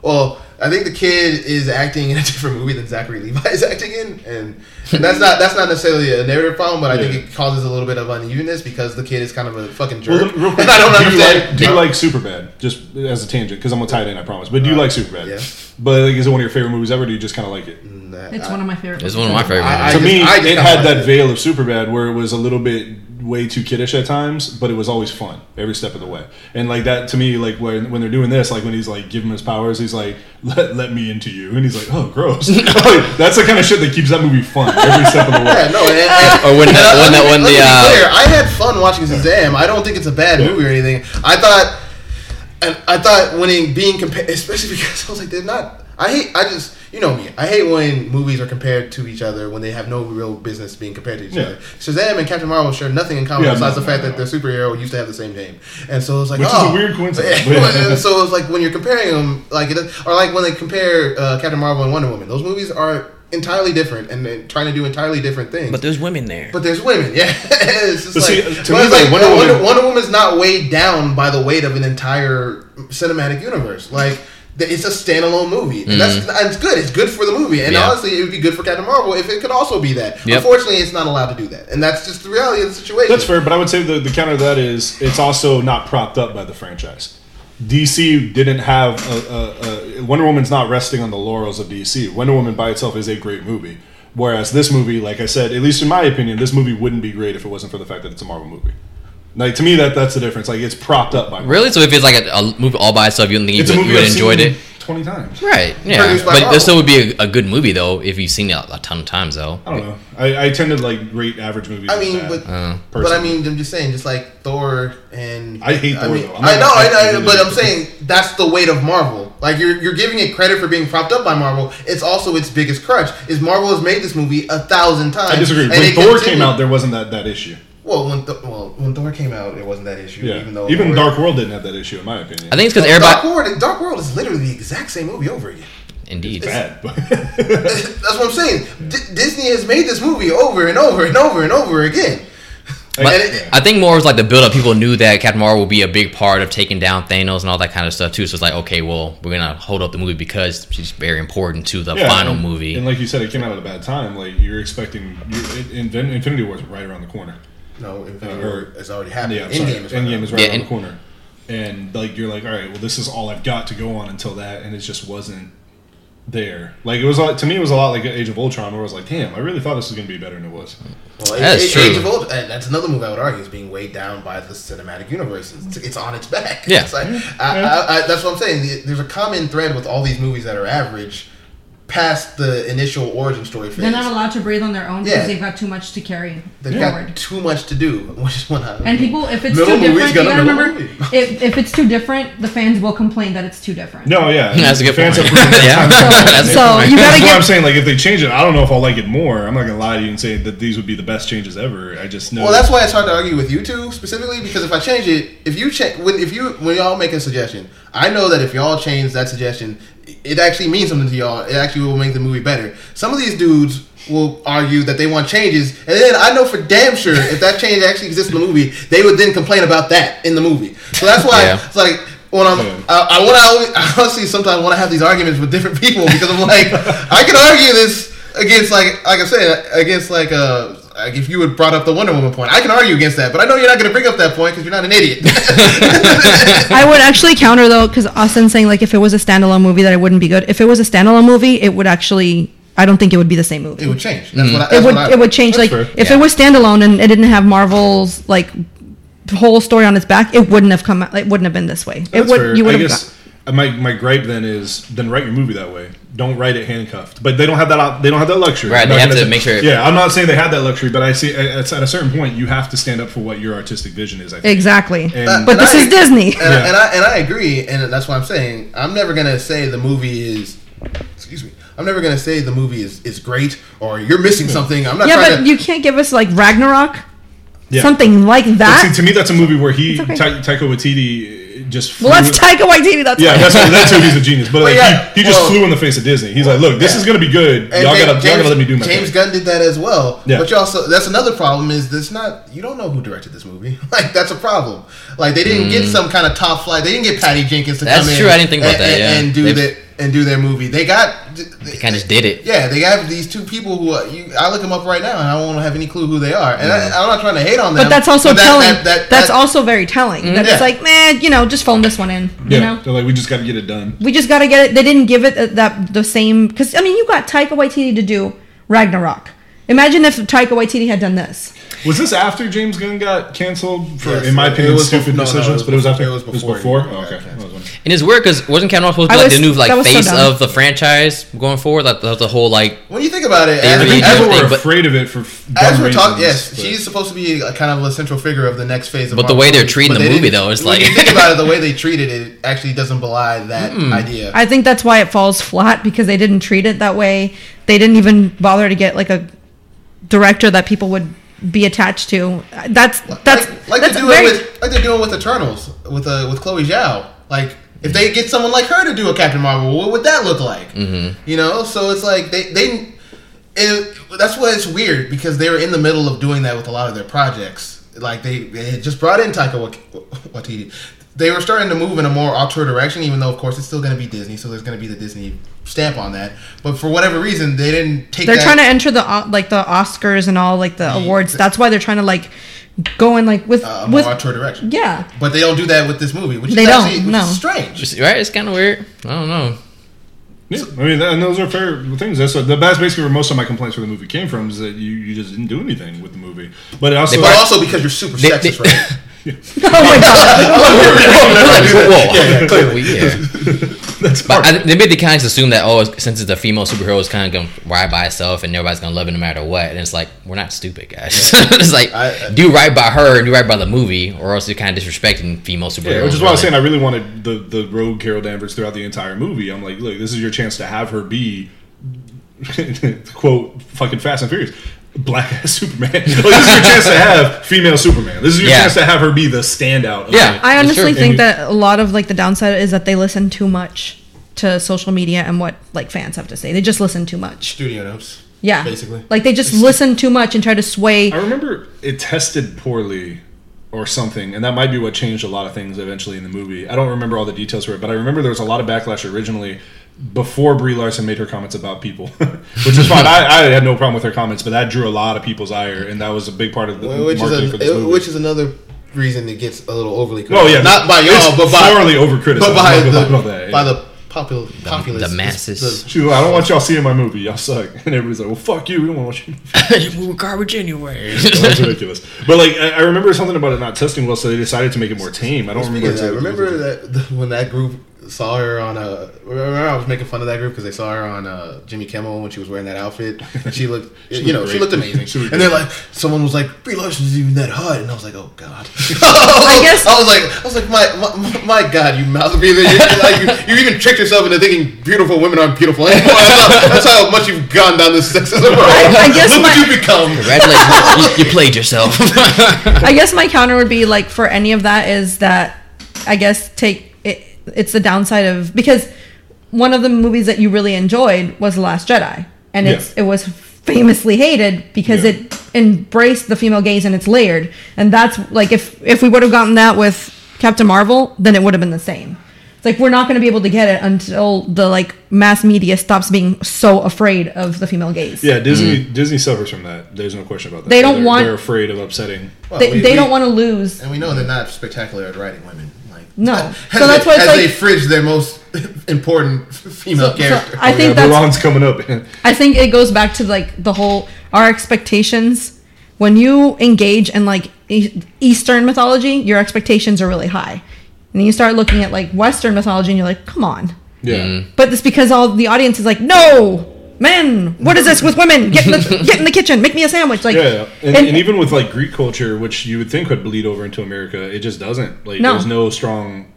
well, I think the kid is acting in a *laughs* different movie than Zachary Levi is acting in, and, and that's not that's not necessarily a narrative problem, but I think it causes a little bit of unevenness because the kid is kind of a fucking Well, jerk, real *laughs* quick, and I don't do understand. You like, do you like Superbad? Just as a tangent, because I'm gonna tie it in. I promise. But do you like Superbad? yeah. But like, is it one of your favorite movies ever? Or do you just kind of like it? It's I- one of my favorite. it's one of my favorite. I- movies. to just- me, I it had like that it. veil of Superbad where it was a little bit way too kiddish at times, but it was always fun every step of the way. And like that to me, like when when they're doing this, like when he's like giving him his powers, he's like, "Let let me into you," and he's like, "Oh, gross." *laughs* *laughs* Like, that's the kind of shit that keeps that movie fun every step of the way. *laughs* Yeah, no, and, and, Or when and the- when me the- when the, uh, clear, I had fun watching Shazam. I don't think it's a bad Yeah. movie or anything. I thought, and I thought when being compared, especially because I was like, they're not. I hate. I just, you know me. I hate when movies are compared to each other when they have no real business being compared to each Yeah. other. Shazam and Captain Marvel share nothing in common Yeah, besides no, the fact no, that their superhero used to have the same name, and so it's like, Which is oh. a weird coincidence. *laughs* And so it's like when you're comparing them, like it, or like when they compare uh, Captain Marvel and Wonder Woman. Those movies are entirely different and they're trying to do entirely different things. But there's women there. But there's women, *laughs* yeah. it's just But like, see, to me, it's like, like Wonder Wonder, Woman- Wonder Woman's not weighed down by the weight of an entire cinematic universe. Like th- it's a standalone movie, and that's mm-hmm. and it's good. It's good for the movie, and Yeah. honestly, it would be good for Captain Marvel if it could also be that. Yep. Unfortunately, it's not allowed to do that, and that's just the reality of the situation. That's fair, but I would say the, the counter to that is it's also not propped up by the franchise. DC didn't have a, a, a Wonder Woman's not resting on the laurels of DC. Wonder Woman by itself is a great movie, whereas this movie, like I said, at least in my opinion, this movie wouldn't be great if it wasn't for the fact that it's a Marvel movie. Like to me, that that's the difference. Like it's propped up by Marvel. Really? So if it's like a, a movie all by itself, you don't think you a would, movie you would I've enjoyed seen it? twenty times. Right. Yeah. But Marvel. this still would be a, a good movie though if you've seen it a, a ton of times though. I don't know. I, I tend to like rate average movies. I as mean, bad, but Uh, but I mean, I'm just saying, just like Thor and I hate I Thor, mean, though. I'm I know, I, I I, but I'm saying that's the weight of Marvel. Like you're you're giving it credit for being propped up by Marvel. It's also its biggest crutch. Is Marvel has made this movie a thousand times. I disagree. When Thor continue- came out, there wasn't that, that issue. Well, when Th- well when Thor came out, it wasn't that issue. Yeah, Even though even Thor- Dark World didn't have that issue, in my opinion. I think it's because Dark everybody. World, Dark World is literally the exact same movie over again. Indeed. bad. But *laughs* That's what I'm saying. D- Disney has made this movie over and over and over and over again. But And it- I think more was like the build up. People knew that Captain Marvel would be a big part of taking down Thanos and all that kind of stuff too. So it's like, okay, well, we're gonna hold up the movie because she's very important to the Yeah, final and- movie. And like you said, it came out at a bad time. Like you're expecting, you're, Invin- Infinity War is right around the corner. No, Infinity Uh, War has already happened. Yeah, I'm sorry. Endgame is right Endgame now. is right Yeah, around and- the corner. And like you're like, all right, well, this is all I've got to go on until that, and it just wasn't there. Like it was like, to me, it was a lot like Age of Ultron, where I was like, damn, I really thought this was gonna be better than it was. Well, That's Age, true. Age of Ultron, and that's another movie I would argue is being weighed down by the cinematic universe. It's, it's on its back. Yeah. It's like, I, I, I, that's what I'm saying. There's a common thread with all these movies that are average, past the initial origin story phase. They're not allowed to breathe on their own because Yeah. they've got too much to carry They've forward. got too much to do, which is one. And people, if it's Middle too different, you got a gotta remember, if, if it's too different, the fans will complain that it's too different. No, yeah, That's a good Fans point. have proven that yeah, time- *laughs* that's a So you gotta That's what I'm saying. Like if they change it, I don't know if I'll like it more. I'm not gonna lie to you and say that these would be the best changes ever. I just know. Well, that's why it's hard to argue with you two specifically because if I change it, if you change, when if you when y'all make a suggestion, I know that if y'all change that suggestion, it actually means something to y'all. It actually will make the movie better. Some of these dudes will argue that they want changes, and then I know for damn sure if that change actually exists in the movie, they would then complain about that in the movie. So that's why Yeah. it's like. When I'm, Yeah. I, I want to, I honestly sometimes want to have these arguments with different people because I'm like, I can argue this against like like I said against like uh like if you had brought up the Wonder Woman point, I can argue against that, but I know you're not going to bring up that point because you're not an idiot. *laughs* I would actually counter though, because Austin's saying like if it was a standalone movie that it wouldn't be good. If it was a standalone movie, it would actually. I don't think it would be the same movie. it would change. That's mm. what I, it that's would what I, it would change like That's fair. if Yeah. it was standalone and it didn't have Marvel's like whole story on its back, it wouldn't have come. It wouldn't have been this way. It would fair. you would have. Guess uh, my my gripe then is then write your movie that way. Don't write it handcuffed. But they don't have that. They don't have that luxury. Right, I'm they not have gonna say- make sure- Yeah, I'm not saying they had that luxury, but I see it's at a certain point you have to stand up for what your artistic vision is. I think. Exactly. And- Uh, but and this I- is Disney. and, Yeah. and I and I agree, and that's why I'm saying I'm never gonna say the movie is. Excuse me. I'm never gonna say the movie is, is great or you're missing something. I'm not yeah, but to. you can't give us like Ragnarok, Yeah. something like that. see, to me, that's a movie where he It's okay. Ta- Taika Waititi just. well, that's flew- Taika Waititi. That's Yeah, fine. that's that's who he's a genius. But like, yeah, he, he just well- flew in the face of Disney. He's like, look, this Yeah. is gonna be good. And Y'all James- gotta y'all gotta let me do my James thing. Gunn did that as well. Yeah. But you also that's another problem is this not you don't know who directed this movie. *laughs* Like that's a problem. Like they didn't get some kind of top flight. They didn't get Patty Jenkins to Mm. That's come in. That's true, I didn't think about and, that, and- yeah. and do They've- that and do their movie. They got they, kinda just did it. Yeah, they have these two people who are, you, I look them up right now and I won't have any clue who they are. And Mm. I, I'm not trying to hate on them. But that's also but that- telling. that- that- that's that- also very telling. That Yeah. it's like, man, you know, just phone this one in. You Yeah, know, they're like, we just gotta get it done. we just got to get it. They didn't give it uh, that the same because I mean, you got Taika Waititi to do Ragnarok. Imagine if Taika Waititi had done this. Was this after James Gunn got canceled for, Yes, in my opinion, stupid bef- no, no, decisions? it was but it was after. before- it was before Oh, okay. Canceled. That was. And it's weird because wasn't Captain Marvel supposed to be like was- the new like that was so face of the franchise going forward? Like the, the whole like when you think about it, They as, we- as we're- thing, were afraid of it for f- As we're talking, yes, but- she's supposed to be a kind of a central figure of the next phase of. But the way they're treating But the movie, though, it's when like- you think about it, the way *laughs* they treated it, it actually doesn't belie that idea. I think that's why it falls flat because they didn't treat it that way. They didn't even bother to get like a director that people would be attached to. That's that's like, like that's they're doing very- with like they're doing with Eternals with uh, with Chloe Zhao. Like if they get someone like her to do a Captain Marvel, what would that look like? Mm-hmm. You know, so it's like they they. It, that's why it's weird because they were in the middle of doing that with a lot of their projects. Like they, they had just brought in Taika Wait- Waititi. They were starting to move in a more auteur direction, even though of course it's still going to be Disney, so there's going to be the Disney stamp on that. But for whatever reason, they didn't take. they're that, trying to enter the uh, like the Oscars and all like the awards. That's why they're trying to like go in like with uh, a more with auteur direction. yeah. But they don't do that with this movie, which They is don't, actually which no. is strange. right. It's kind of weird. I don't know. Yeah, I mean, that, and those are fair things. That's what, that's basically where most of my complaints for the movie came from. Is that you, you just didn't do anything with the movie. But it also, But also because you're super They- sexist, they- right? *laughs* Oh my god. Whoa. Yeah. But I, they made the kind of assume that oh, since it's a female superhero, it's kind of going to ride by itself, and everybody's going to love it no matter what. And it's like we're not stupid, guys. *laughs* it's like I- I- do right by her and do right by the movie, or else you're kind of disrespecting female superheroes. Yeah, which is why I was saying I really wanted the the rogue Carol Danvers throughout the entire movie. I'm like, look, this is your chance to have her be *laughs* quote fucking Fast and Furious. Black ass *laughs* Superman. Like, this is your chance to have female Superman. This is your Yeah. chance to have her be the standout. Yeah. it. I honestly true. think And- that a lot of like the downside is that they listen too much to social media and what like fans have to say. They just listen too much. Studio notes. Yeah, Basically. like they just listen too much and try to sway. I remember it tested poorly or something, and that might be what changed a lot of things eventually in the movie. I don't remember all the details for it, but I remember there was a lot of backlash originally before Brie Larson made her comments about people, *laughs* which is fine. I, I had no problem with her comments, but that drew a lot of people's ire, and that was a big part of the Which marketing is, for this a, movie. which is another reason it gets a little overly Oh yeah, not by y'all, but by thoroughly overcriticized. but by the, gonna lie about that, by the popul, populace, the masses. the- She's I don't want y'all seeing my movie. Y'all suck. *laughs* And everybody's like, well, fuck you. We don't want to *laughs* watch you. we were garbage anyway. That's ridiculous. But like, I, I remember something about it not testing well, so they decided to make it more tame. I don't Speaking remember. that, exactly what it remember was. that when that group saw her on a. Remember I was making fun of that group because they saw her on uh, Jimmy Kimmel when she was wearing that outfit. And she looked, *laughs* you know, looked she looked amazing. *laughs* She looked and they're like, someone was like, Brie Larson's even that hot, and I was like, oh god. *laughs* I guess- I was like, I was like, my my, my god, you mouth breather. You, like, you, you even tricked yourself into thinking beautiful women aren't beautiful anymore. That's how, much you've gone down this sexism road. I guess Look what you become. Congratulations, you, you played yourself. I guess my counter would be like for any of that is that I guess take it. It's the downside of because one of the movies that you really enjoyed was The Last Jedi, and Yeah. it's it was famously hated because Yeah. it embraced the female gaze and it's layered, and that's like if if we would have gotten that with Captain Marvel, then it would have been the same. It's like we're not going to be able to get it until the like mass media stops being so afraid of the female gaze. Yeah, Disney mm-hmm. Disney suffers from that. There's no question about that. They don't They're- want- They're afraid of upsetting. Well, They, we- they we- don't want to lose. And we know they're not spectacular at writing women. Like No. as So that's why it's as like- they fridge their most *laughs* important female So- so character. I think yeah, that's coming up. *laughs* I think it goes back to like the whole our expectations. When you engage in like E- Eastern mythology, your expectations are really high. And then you start looking at like Western mythology, and you're like, come on. yeah. But it's because all the audience is like, no, men, what is this with women? Get in the *laughs* get in the kitchen, make me a sandwich. Like, Yeah, yeah. And, and- and even with like Greek culture, which you would think would bleed over into America, it just doesn't. Like, No. there's no strong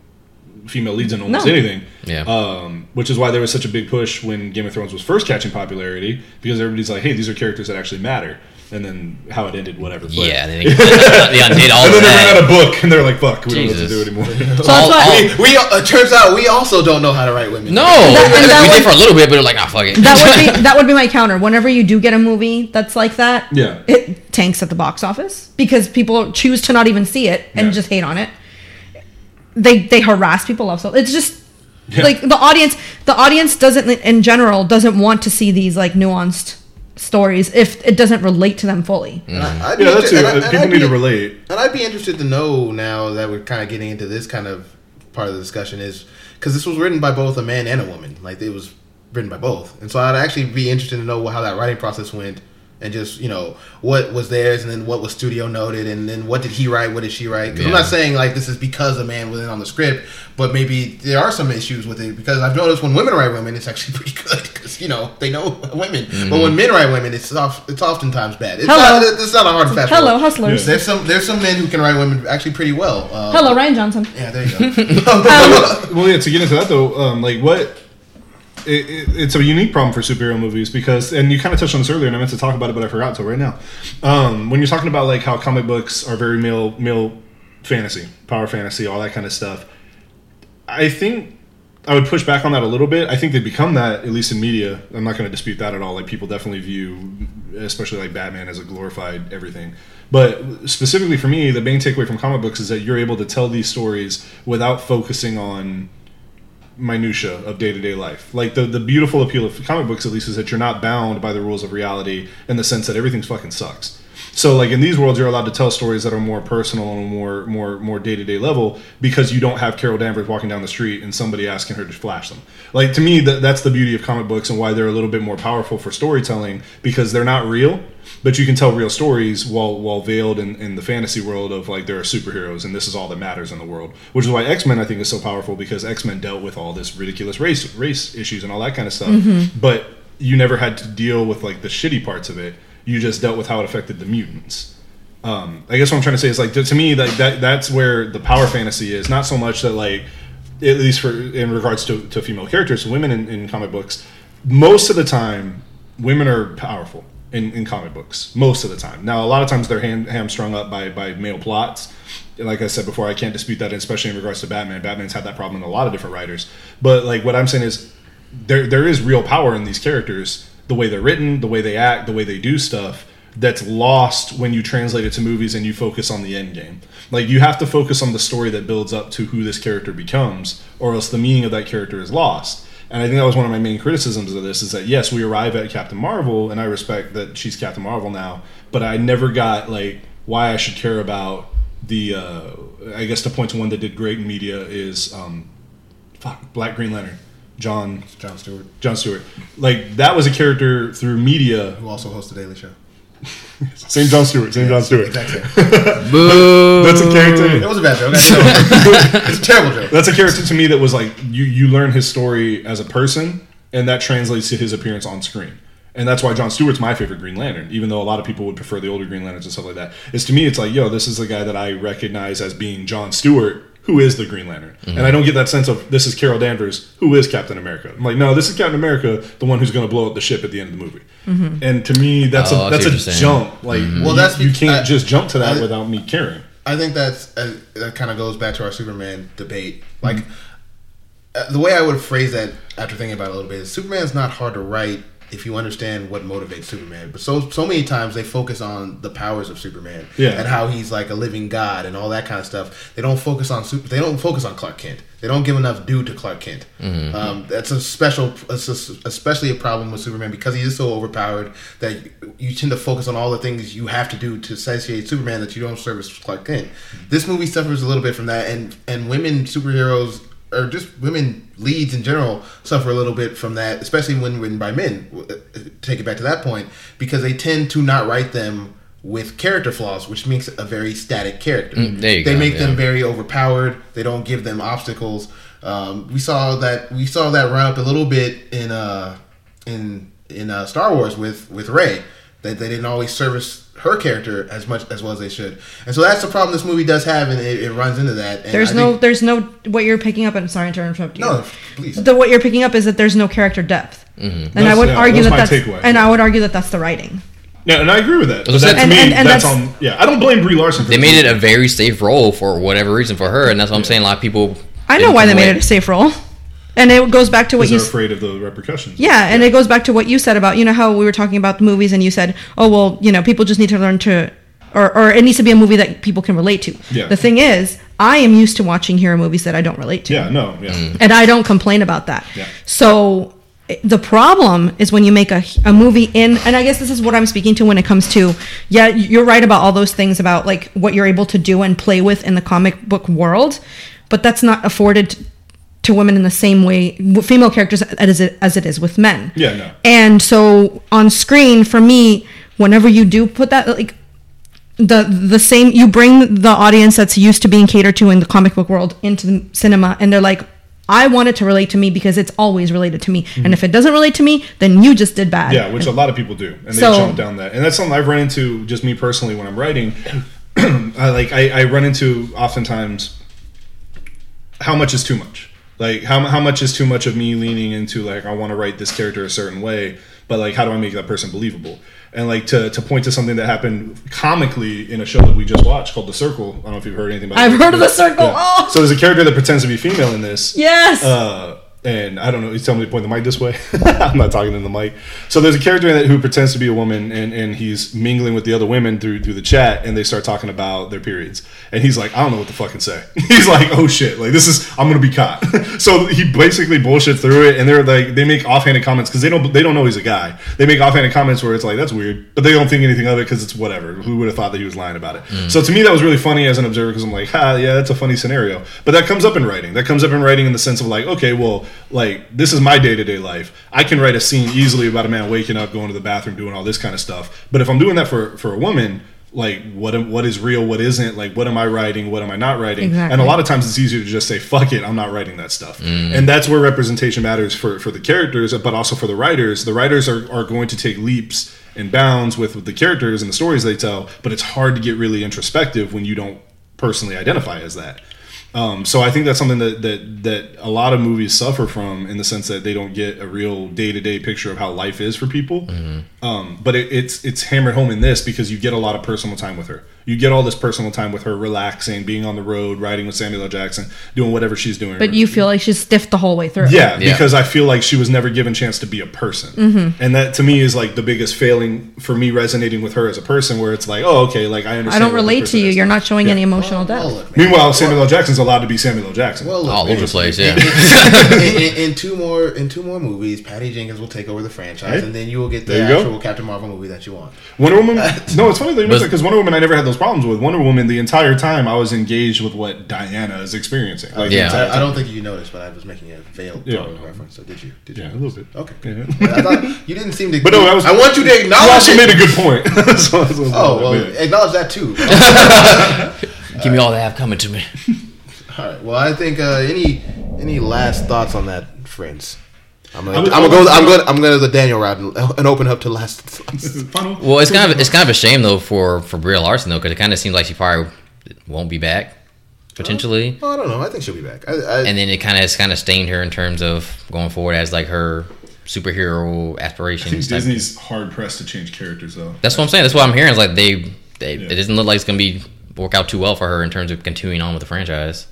female leads in almost No. anything. Yeah. Um, which is why there was such a big push when Game of Thrones was first catching popularity because everybody's like, "Hey, these are characters that actually matter." And then how it ended, whatever. But- Yeah, they, *laughs* they undid all And of then they ran out of book, and they're like, "Fuck, we don't know what to do anymore." *laughs* so that's all- why all- we uh, turns out we also don't know how to write women. No, That- and that we would- did for a little bit, but we're like, ah, fuck it. that would be *laughs* that would be my counter. Whenever you do get a movie that's like that, Yeah. it tanks at the box office because people choose to not even see it and Yeah. just hate on it. They they harass people also. It's just Yeah. like the audience the audience doesn't in general doesn't want to see these like nuanced stories if it doesn't relate to them fully. Mm-hmm. And I- I'd be Yeah, that's inter- it. and I- and People I'd need be- to relate. And I'd be interested to know now that we're kind of getting into this kind of part of the discussion is because this was written by both a man and a woman. Like it was written by both, and so I'd actually be interested to know how that writing process went, and just you know what was theirs, and then what was studio noted, and then what did he write, what did she write? Because I'm not saying like this is because a man wasn't on the script, but maybe there are some issues with it because I've noticed when women write women, it's actually *laughs* pretty good because you know they know *laughs* women, but when men write women, it's oft, it's oftentimes bad. It's Hello. not, it's not a hard and fast. Hello, rule. hustlers. There's some there's some men who can write women actually pretty well. Um, Hello, Rian Johnson. Yeah, there you go. *laughs* Well, yeah. To get into that though, um, like what. It, it, it's a unique problem for superhero movies because, and you kind of touched on this earlier, and I meant to talk about it, but I forgot until right now. Um, when you're talking about like how comic books are very male male fantasy, power fantasy, all that kind of stuff, I think I would push back on that a little bit. I think they become that at least in media. I'm not going to dispute that at all. Like people definitely view, especially like Batman, as a glorified everything. But specifically for me, the main takeaway from comic books is that you're able to tell these stories without focusing on minutia of day-to-day life. Like the, the beautiful appeal of comic books at least is that you're not bound by the rules of reality in the sense that everything's fucking sucks so like in these worlds you're allowed to tell stories that are more personal and more more more day-to-day level because you don't have carol danvers walking down the street and somebody asking her to flash them. Like to me that, that's the beauty of comic books and why they're a little bit more powerful for storytelling because they're not real but you can tell real stories while while veiled in, in the fantasy world of like there are superheroes and this is all that matters in the world which is why x-men i think is so powerful because x-men dealt with all this ridiculous race race issues and all that kind of stuff. Mm-hmm. But you never had to deal with like the shitty parts of it you just dealt with how it affected the mutants. Um, I guess what I'm trying to say is like to, me like that that's where the power fantasy is. Not so much that like at least for in regards to, to female characters women in, in comic books most of the time women are powerful in, in comic books most of the time. Now a lot of times they're ham, hamstrung up by, by male plots. Like I said before I can't dispute that especially in regards to Batman. Batman's had that problem in a lot of different writers. But like what I'm saying is there there is real power in these characters the way they're written the way they act the way they do stuff that's lost when you translate it to movies and you focus on the end game. Like you have to focus on the story that builds up to who this character becomes or else the meaning of that character is lost. And i think that was one of my main criticisms of this is that yes we arrive at captain marvel and i respect that she's captain marvel now but i never got like why i should care about the uh i guess to point to one that did great in media is um fuck black green lantern john John Stewart, John Stewart. Like that was a character through media. who also hosts the Daily Show. *laughs* Same John Stewart. Same John Stewart. Exact same. *laughs* That's a character. was a bad joke. *laughs* It's a terrible joke. That's a character to me that was like you. You learn his story as a person, and that translates to his appearance on screen. And that's why John Stewart's my favorite Green Lantern, even though a lot of people would prefer the older Green Lanterns and stuff like that. Is to me, it's like, yo, this is the guy that I recognize as being John Stewart, who is the Green Lantern. And I don't get that sense of this is Carol Danvers, who is Captain America. I'm like, no, this is Captain America, the one who's going to blow up the ship at the end of the movie. And to me, that's Oh, I a that's a what you're saying. jump. Like, Well, that's you be- can't I- just jump to that I- without me caring. I think that's uh, that kind of goes back to our Superman debate. Like uh, the way I would phrase that after thinking about it a little bit is Superman's not hard to write if you understand what motivates Superman. But so so many times they focus on the powers of Superman Yeah. and how he's like a living god and all that kind of stuff. They don't focus on super. They don't focus on Clark Kent. They don't give enough due to Clark Kent. Um, that's a special, especially a problem with Superman because he is so overpowered that you tend to focus on all the things you have to do to satiate Superman that you don't service Clark Kent. This movie suffers a little bit from that, and and women superheroes or just women leads in general suffer a little bit from that, especially when written by men. Uh, Take it back to that point because they tend to not write them with character flaws, which makes a very static character. Mm, they go, make them very overpowered. They don't give them obstacles. Um, we saw that we saw that run up a little bit in uh in in uh, Star Wars with with Rey. That they didn't always service her character as much as well as they should, and so that's the problem this movie does have, and it, it runs into that. And There's I no, think- there's no. What you're picking up, and sorry to interrupt you. no, please. The what you're picking up is that there's no character depth, mm-hmm. and I would yeah, argue that's that my that's takeaway. and I would argue that that's the writing. Yeah, and I agree with that. But that that- to And- me, and- and that's, that's- on. Yeah, I don't blame Brie Larson. For They this made it a very safe role for whatever reason for her, and that's what I'm saying. A lot of people. I know why come they made it a safe role, and it goes back to what because you. they're afraid of the repercussions. Yeah, and it goes back to what you said about you know how we were talking about the movies, and you said, oh well, you know, people just need to learn to, or or it needs to be a movie that people can relate to. Yeah. The thing is, I am used to watching hero movies that I don't relate to. Yeah, no, yeah. Mm. and I don't complain about that. Yeah. So the problem is when you make a, a movie in, and I guess this is what I'm speaking to when it comes to, yeah, you're right about all those things about like what you're able to do and play with in the comic book world, but that's not afforded to women in the same way, female characters as it, as it is with men. Yeah, no. And so on screen, for me, whenever you do put that, like, the the same you bring the audience that's used to being catered to in the comic book world into the cinema and they're like I want it to relate to me because it's always related to me. And mm-hmm. if it doesn't relate to me, then you just did bad. Yeah, which a lot of people do, and they So- jump down that. And that's something I've run into just me personally when I'm writing. *clears throat* I like I, I run into oftentimes how much is too much. Like how how much is too much of me leaning into like I want to write this character a certain way, but like how do I make that person believable? And like to, to point to something that happened comically in a show that we just watched called The Circle. I don't know if you've heard anything about. I've it. heard of The Circle. Oh! So there's a character that pretends to be female in this. Yes. Uh, and I don't know. He's telling me to point the mic this way. *laughs* I'm not talking in the mic. So there's a character in it who pretends to be a woman, and, and he's mingling with the other women through through the chat, and they start talking about their periods. And he's like, I don't know what to fucking say. *laughs* he's like, Oh shit! Like this is I'm gonna be caught. *laughs* so he basically bullshit through it, and they're like, they make offhanded comments because they don't they don't know he's a guy. They make offhanded comments where it's like that's weird, but they don't think anything of it because it's whatever. Who would have thought that he was lying about it? Mm. So to me, that was really funny as an observer because I'm like, ha, yeah, that's a funny scenario. But that comes up in writing. That comes up in writing in the sense of like, okay, well, like this is my day to day life. I can write a scene easily about a man waking up, going to the bathroom, doing all this kind of stuff. But if I'm doing that for for a woman. Like what am- what is real, what isn't? Like what am I writing, what am I not writing? And a lot of times it's easier to just say fuck it, I'm not writing that stuff. Mm. And that's where representation matters for for the characters, but also for the writers. The writers are, are going to take leaps and bounds with, with the characters and the stories they tell, but it's hard to get really introspective when you don't personally identify as that. Um, so I think that's something that, that that a lot of movies suffer from in the sense that they don't get a real day to day picture of how life is for people. Um, but it, it's it's hammered home in this because you get a lot of personal time with her. You get all this personal time with her, relaxing, being on the road, riding with Samuel L. Jackson, doing whatever she's doing. but you feel like she's stiff the whole way through. Yeah, Yeah. because I feel like she was never given chance to be a person, Mm-hmm. and that to me is like the biggest failing for me resonating with her as a person. Where it's like, oh, okay, like I understand. I don't relate to you. is. You're not showing Yeah. any emotional depth. Well, look. Meanwhile, Samuel L. Jackson's allowed to be Samuel L. Jackson. Well, look, all man. over the place. Yeah. in, in, *laughs* in two more in two more movies, Patty Jenkins will take over the franchise, Hey. and then you will get the There you go. actual Captain Marvel movie that you want. Wonder Woman. *laughs* no, it's funny that you mentioned But- that because Wonder Woman I never had those problems with. Wonder Woman, the entire time I was engaged with what Diana is experiencing. Like, Yeah. I, I don't think you noticed, but I was making a veiled Yeah. tone reference. So did you? Did Yeah, a you? little bit. Okay. Yeah. I thought you didn't seem to. But no, I was- I want you to You acknowledge. also it. made a good point. *laughs* So- so- Oh well, yeah. acknowledge that too. *laughs* Give me all they have coming to me. All right. Well, I think uh, any any last thoughts on that, friends? I'm gonna, I was- I'm gonna go. I'm gonna I'm gonna the Daniel route and, and open up to last. *laughs* Final- Well, it's kind of it's kind of a shame though for for Brie Larson though because it kind of seems like she probably won't be back potentially, Oh, I don't know. I think she'll be back. I, I, and then it kind of has kind of stained her in terms of going forward as like her superhero I think aspirations. type- Disney's hard pressed to change characters though. That's what I'm saying. That's what I'm hearing. Is like they, they Yeah. it doesn't look like it's gonna be work out too well for her in terms of continuing on with the franchise.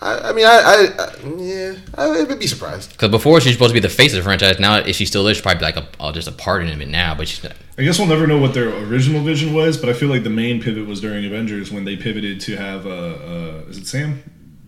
I, I mean, I, I, I yeah, I would be surprised. Because before she's supposed to be the face of the franchise. Now, if she still is, she's probably like a, oh, just a part in it now. But she's not. I guess we'll never know what their original vision was, but I feel like the main pivot was during Avengers when they pivoted to have uh, uh is it Sam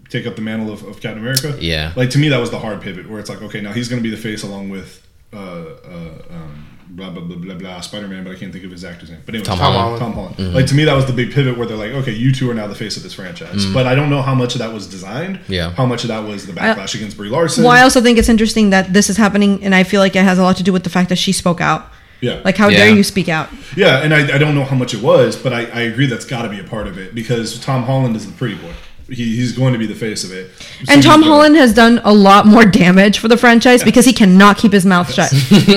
take up the mantle of, of Captain America? Yeah. Like to me, that was the hard pivot where it's like, okay, now he's going to be the face along with uh, uh, um, blah blah blah blah blah Spider Man, but I can't think of his actor's name. But anyway, Tom Tom Holland. Holland. Tom Holland. Mm-hmm. Like to me, that was the big pivot where they're like, okay, you two are now the face of this franchise. Mm. But I don't know how much of that was designed. Yeah. How much of that was the backlash against Brie Larson. Well, I also think it's interesting that this is happening, and I feel like it has a lot to do with the fact that she spoke out. yeah. Like, how Yeah. dare you speak out? Yeah, and I, I don't know how much it was, but I, I agree that's got to be a part of it because Tom Holland is the pretty boy. He, he's going to be the face of it. And Tom Holland has done a lot more damage for the franchise because he cannot keep his mouth shut.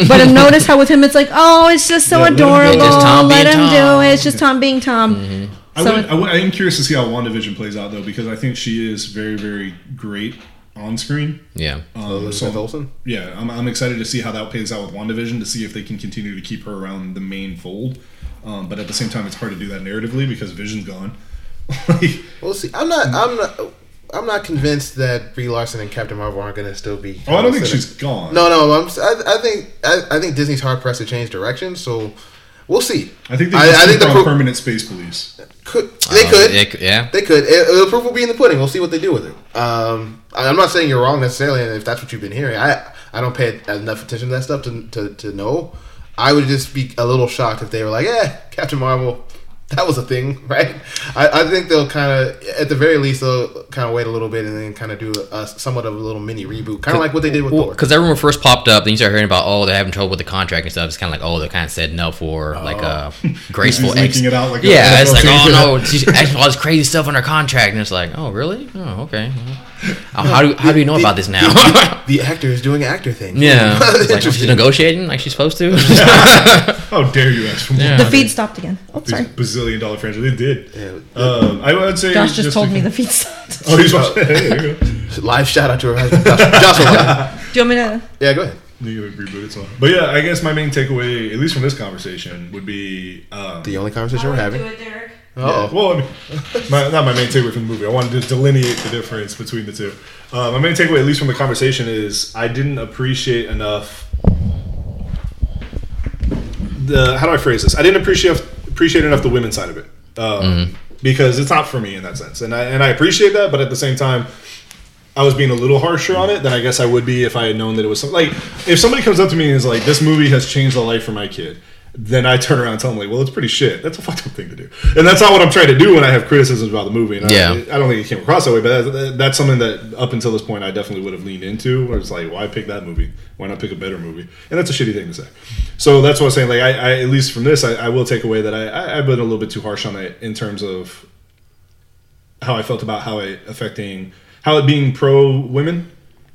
but *laughs* notice how with him it's like, oh, it's just so Yeah, let him adorable. Just Let being him do it. It's just Tom being Tom. I, So would, I, would, I am curious to see how WandaVision plays out though because I think she is very very great on screen. Yeah. Um, Elizabeth so Olsen. yeah, I'm, I'm excited to see how that plays out with WandaVision to see if they can continue to keep her around the main fold. Um, but at the same time, it's hard to do that narratively because Vision's gone. Like, *laughs* We'll see. I'm not. I'm not. I'm not convinced that Brie Larson and Captain Marvel aren't going to still be. oh, I don't think she's gone. No, no. I'm, I, I think. I, I think Disney's hard pressed to change direction. So we'll see. I think they I, I think the pro- permanent space police. could they Uh, could it- yeah. they could. It, the proof will be in the pudding. We'll see what they do with it. Um, I- I'm not saying you're wrong necessarily, and if that's what you've been hearing, I I don't pay enough attention to that stuff to to, to know. I would just be a little shocked if they were like, "Yeah, Captain Marvel." *laughs* That was a thing, right? I, I think they'll kind of, at the very least, they'll kind of wait a little bit and then kind of do a, somewhat of a little mini reboot, kind of like what they did with Thor. Because everyone first popped up, then you start hearing about oh they're having trouble with the contract and stuff. It's kind of like oh they kind of said no for like uh, oh. *laughs* a graceful He's ex. it out like a yeah, it's like *laughs* oh no, she's actually all this crazy stuff on her contract, and it's like oh really? Oh okay. Oh, how do how do you know about this now? *laughs* the actor is doing actor thing. yeah, *laughs* like, oh, she's negotiating like she's supposed to. *laughs* How dare you ask for more? Yeah. The feed stopped again. Oh, These sorry. bazillion dollar franchise. They did. Yeah. Um, I would say Josh just told to- me the feed stopped. Oh, he's watching. there you go. Live shout out to her husband, Josh. Josh O'Brien. Do you want me to? Yeah, go ahead. You gotta reboot it, so. But yeah, I guess my main takeaway, at least from this conversation, would be um, The only conversation we're having. it, Derek. Uh-oh. Well, I mean, *laughs* my, not my main takeaway from the movie. I wanted to delineate the difference between the two. Uh, my main takeaway, at least from the conversation, is I didn't appreciate enough. The how do I phrase this? I didn't appreciate appreciate enough the women's side of it um, because it's not for me in that sense, and I and I appreciate that, but at the same time. I was being a little harsher on it than I guess I would be if I had known that it was something like if somebody comes up to me and is like, "This movie has changed the life for my kid," then I turn around and tell them like, "Well, it's pretty shit." That's a fucked up thing to do, and that's not what I'm trying to do when I have criticisms about the movie. And Yeah. I, I don't think it came across that way, but that, that's something that up until this point I definitely would have leaned into. Where it's like, why pick that movie? Why not pick a better movie? And that's a shitty thing to say. So that's what I'm saying. Like, I, I at least from this, I, I will take away that I, I I've been a little bit too harsh on it in terms of how I felt about how it affecting how it being pro women,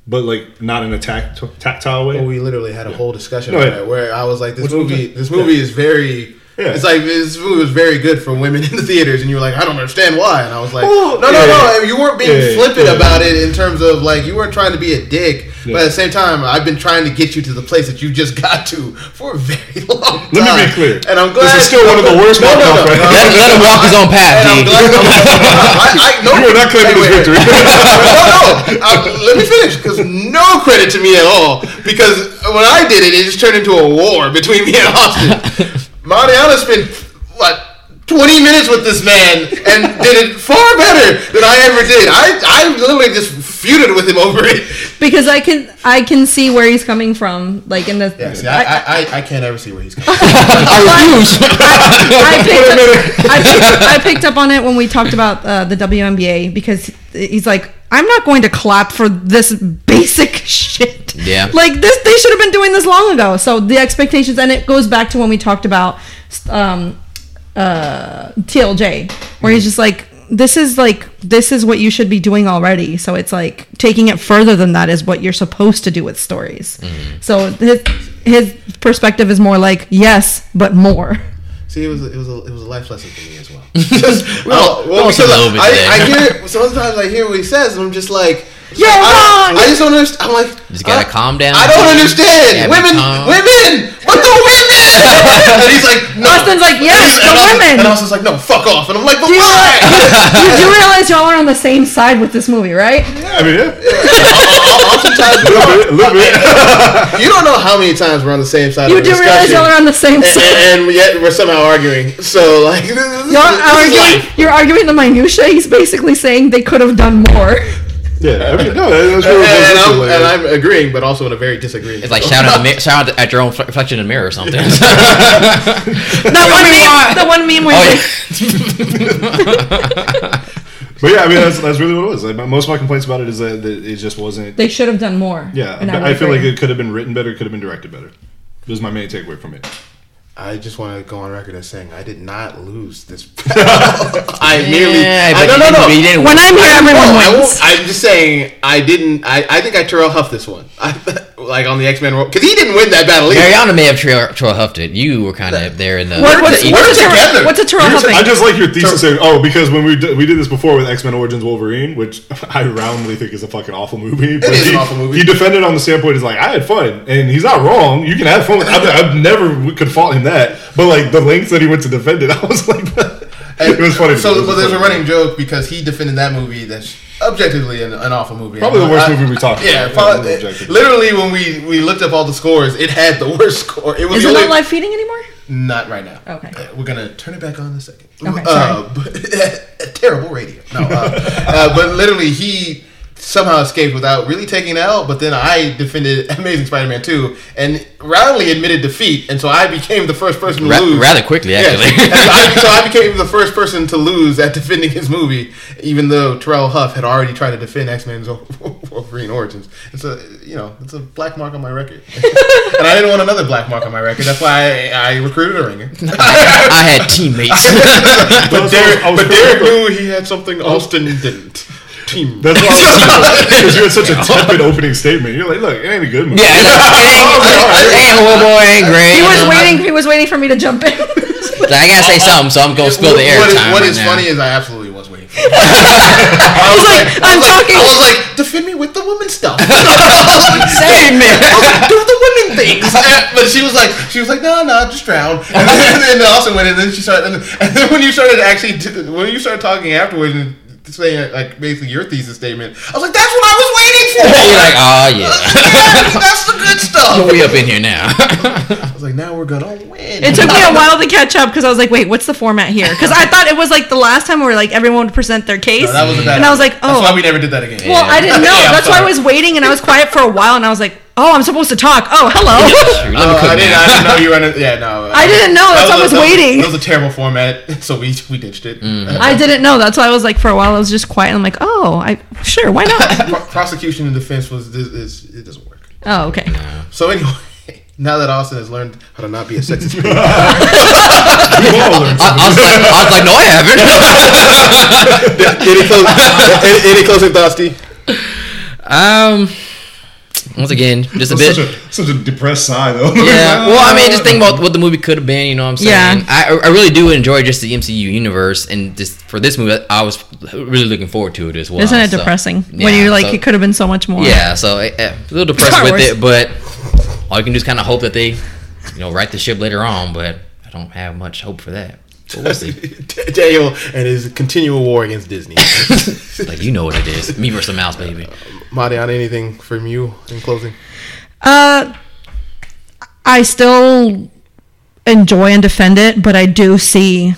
but like not in a tact, tactile way. Well, we literally had a whole discussion No, on yeah. it where I was like, "This Which was movie, this movie is very." Yeah. It's like this movie was very good for women *laughs* in the theaters, and you were like, "I don't understand why." And I was like, Oh, "No, no, yeah, no! yeah. I mean, you weren't being Yeah, yeah, flippant yeah. about it in terms of like you weren't trying to be a dick, Yeah. but at the same time, I've been trying to get you to the place that you just *laughs* got to for a very *laughs* long time. Let me be clear. and I'm glad This is still one of the worst No, no, no. right? let, let him walk his own path. And I'm glad. I, I, no, You are not claiming wait, this victory. no, no. Uh, let me finish because no credit to me at all. Because when I did it, it just turned into a war between me and Austin. Mariana spent what twenty minutes with this man and did it far better than I ever did. I I literally just feuded with him over it. Because I can I can see where he's coming from. Like in the Yeah, see, I, I, I, I can't ever see where he's *laughs* coming. from. I refuse. I picked, up, I, picked, I picked up on it when we talked about uh, the WNBA because he's like, I'm not going to clap for this basic *laughs* shit. Yeah. Like this, they should have been doing this long ago. So the expectations, and it goes back to when we talked about um, uh, TLJ, where he's just like, this is like this is what you should be doing already. So it's like taking it further than that is what you're supposed to do with stories. So his his perspective is more like yes, but more. *laughs* See, it was a, it was a, it was a life lesson for me as well. *laughs* Just, well, well, because a little bit I, there. I hear sometimes I hear what he says, and I'm just like, *laughs* You're I, wrong! I just don't understand. I'm like, Just gotta I- calm down. I don't understand. Women, calm. women, but the women. *laughs* and he's like, no. Austin's like, yes, the and Austin, women. And Austin's like, no, fuck off. And I'm like, but Do you, why? you do realize y'all are on the same side with this movie, right? I mean, yeah, Oftentimes, a little bit, a little bit. you don't know how many times we're on the same side You of a do realize y'all are on the same and, side. and yet we're somehow arguing. So, like, this, this Y'all is- this arguing, life. you're arguing the minutia. He's basically saying they could have done more. Yeah, I mean, no, that's And, real. and I'm, and I'm agreeing, but also in a very disagreeing. It's like shouting at, mi- shout out *laughs* at your own fl- reflection in the mirror or something. *laughs* That *laughs* one meme, the one meme where Oh, he's like, But yeah, I mean, that's that's really what it was. Like, most of my complaints about it is that, that it just wasn't. they should have done more. Yeah, And but I feel agree. like it could have been written better, could have been directed better. This is my main takeaway from it. I just want to go on record as saying I did not lose this. *laughs* I merely. Yeah, I, but no, you no, didn't- no. but you didn't when I'm here, I everyone wins. I am just saying I didn't. I, I think I Terrell Huff this one. *laughs* I, like on the X Men because he didn't win that battle. Either. Mariana may have Troy, Troy huffed it. You were kind of there in the. What, what's, the- what's, a together. Terrell, what's a Terrell Huffing? I just like your thesis. saying, oh, because when we did, we did this before with X Men Origins Wolverine, which *laughs* I roundly think is a fucking awful movie. But is he, an awful movie. He defended on the standpoint is like I had fun, and he's not wrong. You can have fun. With, I, I never could fault him that, but like the lengths that he went to defend it, *laughs* I was like, *laughs* it was funny. So, was but there's a funny. running joke because he defended that movie that's objectively an, an awful movie. Probably the worst I- movie we talked Yeah, about. probably- Yeah, literally when we we looked up all the scores, it had the *laughs* worst score. It was Is the it only, not live feeding anymore? Not right now. Okay. Uh, we're gonna turn it back on in a second. Okay, Uh, but, *laughs* terrible radio. No, uh, uh, but literally he somehow escaped without really taking it out. But then I defended *laughs* Amazing Spider-Man 2 and roundly admitted defeat, and so I became the first person to Ra- lose rather quickly, actually. *laughs* And so, I, so I *laughs* became the first person to lose at defending his movie, even though Terrell Huff had already tried to defend X Men's Wolverine Origins. It's a you know it's a black mark on my record, and I didn't want another black mark on my record. That's why I, I recruited a ringer. I had teammates. but Derek, but Derek knew he had something Austin didn't. Team. That's why because *laughs* you had such a tepid opening statement. You're like, look, it ain't a good movie. yeah, *laughs* like, ain't, oh, ain't little boy, ain't great. He was waiting. He was *laughs* waiting for me to jump in. I gotta say something, so I'm gonna spill the air what is, time. what right is now. funny is I absolutely was waiting. For it. I was like, I I'm was like, talking- I was like, defend me with the woman stuff. Save me. do the women things. And- but she was like, she was like, no, no, just drown. And then, and then Austin went, and then she started, and, and then when you started actually, when you started talking afterwards and saying like basically your thesis statement, I was like, that's what I was waiting for. *laughs* You're like, oh yeah, *laughs* Yes, that's the good *laughs* stuff. we up in here now. I was like, now we're gonna win. It took me a *laughs* while to catch up because I was like, wait, what's the format here? Because I thought it was like the last time where like everyone would present their case. No, that was a bad and I was like, idea. That's oh. why we never did that again. well, I didn't know. *laughs* Yeah, I'm That's why I was waiting and I was quiet for a while and I was like, oh, I'm supposed to talk. Oh, hello. Let me uh, Oh, cook I didn't. I didn't know you were. In a, yeah, no. *laughs* I didn't know, that's why I was that waiting. That was a terrible format, so we we ditched it. Mm. Uh, I didn't know. That's why I was like, for a while, I was just quiet. And I'm like, oh, I sure, why not? Pro- prosecution and defense was is, is it doesn't work. Oh, okay. So anyway, now that Austin has learned how to not be a sexist, *laughs* We've all learned I, I was like, I was like, no, I haven't. *laughs* any, close, any, any closing thoughts, Steve? um, once again, just a Such bit. a, such a depressed sigh, though. Yeah. Well, I mean, just think about what the movie could have been. You know what I'm saying? Yeah. I, I really do enjoy just the MCU universe, and just for this movie, I was really looking forward to it as well. Isn't it so- depressing when you're like, so- it could have been so much more? Yeah, so eh, eh, a little depressed with it, but all you can do is kind of hope that they, you know, right the ship later on. But I don't have much hope for that. But we'll see. *laughs* Daniel and his continual war against Disney. *laughs* like you know what it is, me versus the mouse, baby. Mariana, anything from you in closing? Uh, I still enjoy and defend it, but I do see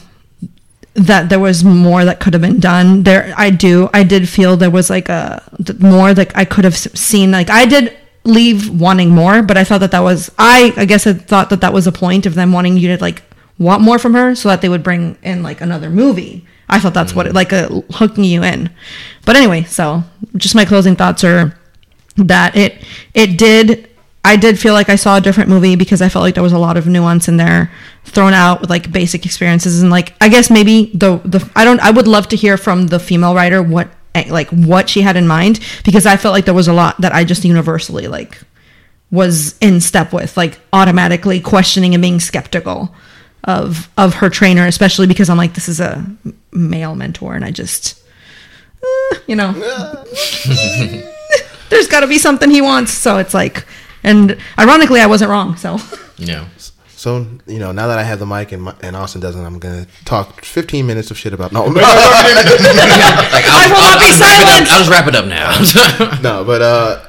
that there was more that could have been done. There, I do. I did feel there was like a more that I could have seen. Like I did leave wanting more, but I thought that that was. I I guess I thought that that was a point of them wanting you to like want more from her, so that they would bring in like another movie. I thought that's what it mm. like a hooking you in. But anyway, so just my closing thoughts are that it it did I did feel like I saw a different movie because I felt like there was a lot of nuance in there thrown out with like basic experiences and like I guess maybe the the I don't I would love to hear from the female writer what like what she had in mind because I felt like there was a lot that I just universally like was in step with like automatically questioning and being skeptical of of her trainer especially because I'm like this is a male mentor and I just eh, you know *laughs* *laughs* there's got to be something he wants. So it's like, and ironically, I wasn't wrong. So know, So you know, now that I have the mic and, my, and Austin doesn't, I'm gonna talk 15 minutes of shit about no, *laughs* Like, I will not be just wrap it silenced. I'll just wrap it up now. *laughs* no, but uh,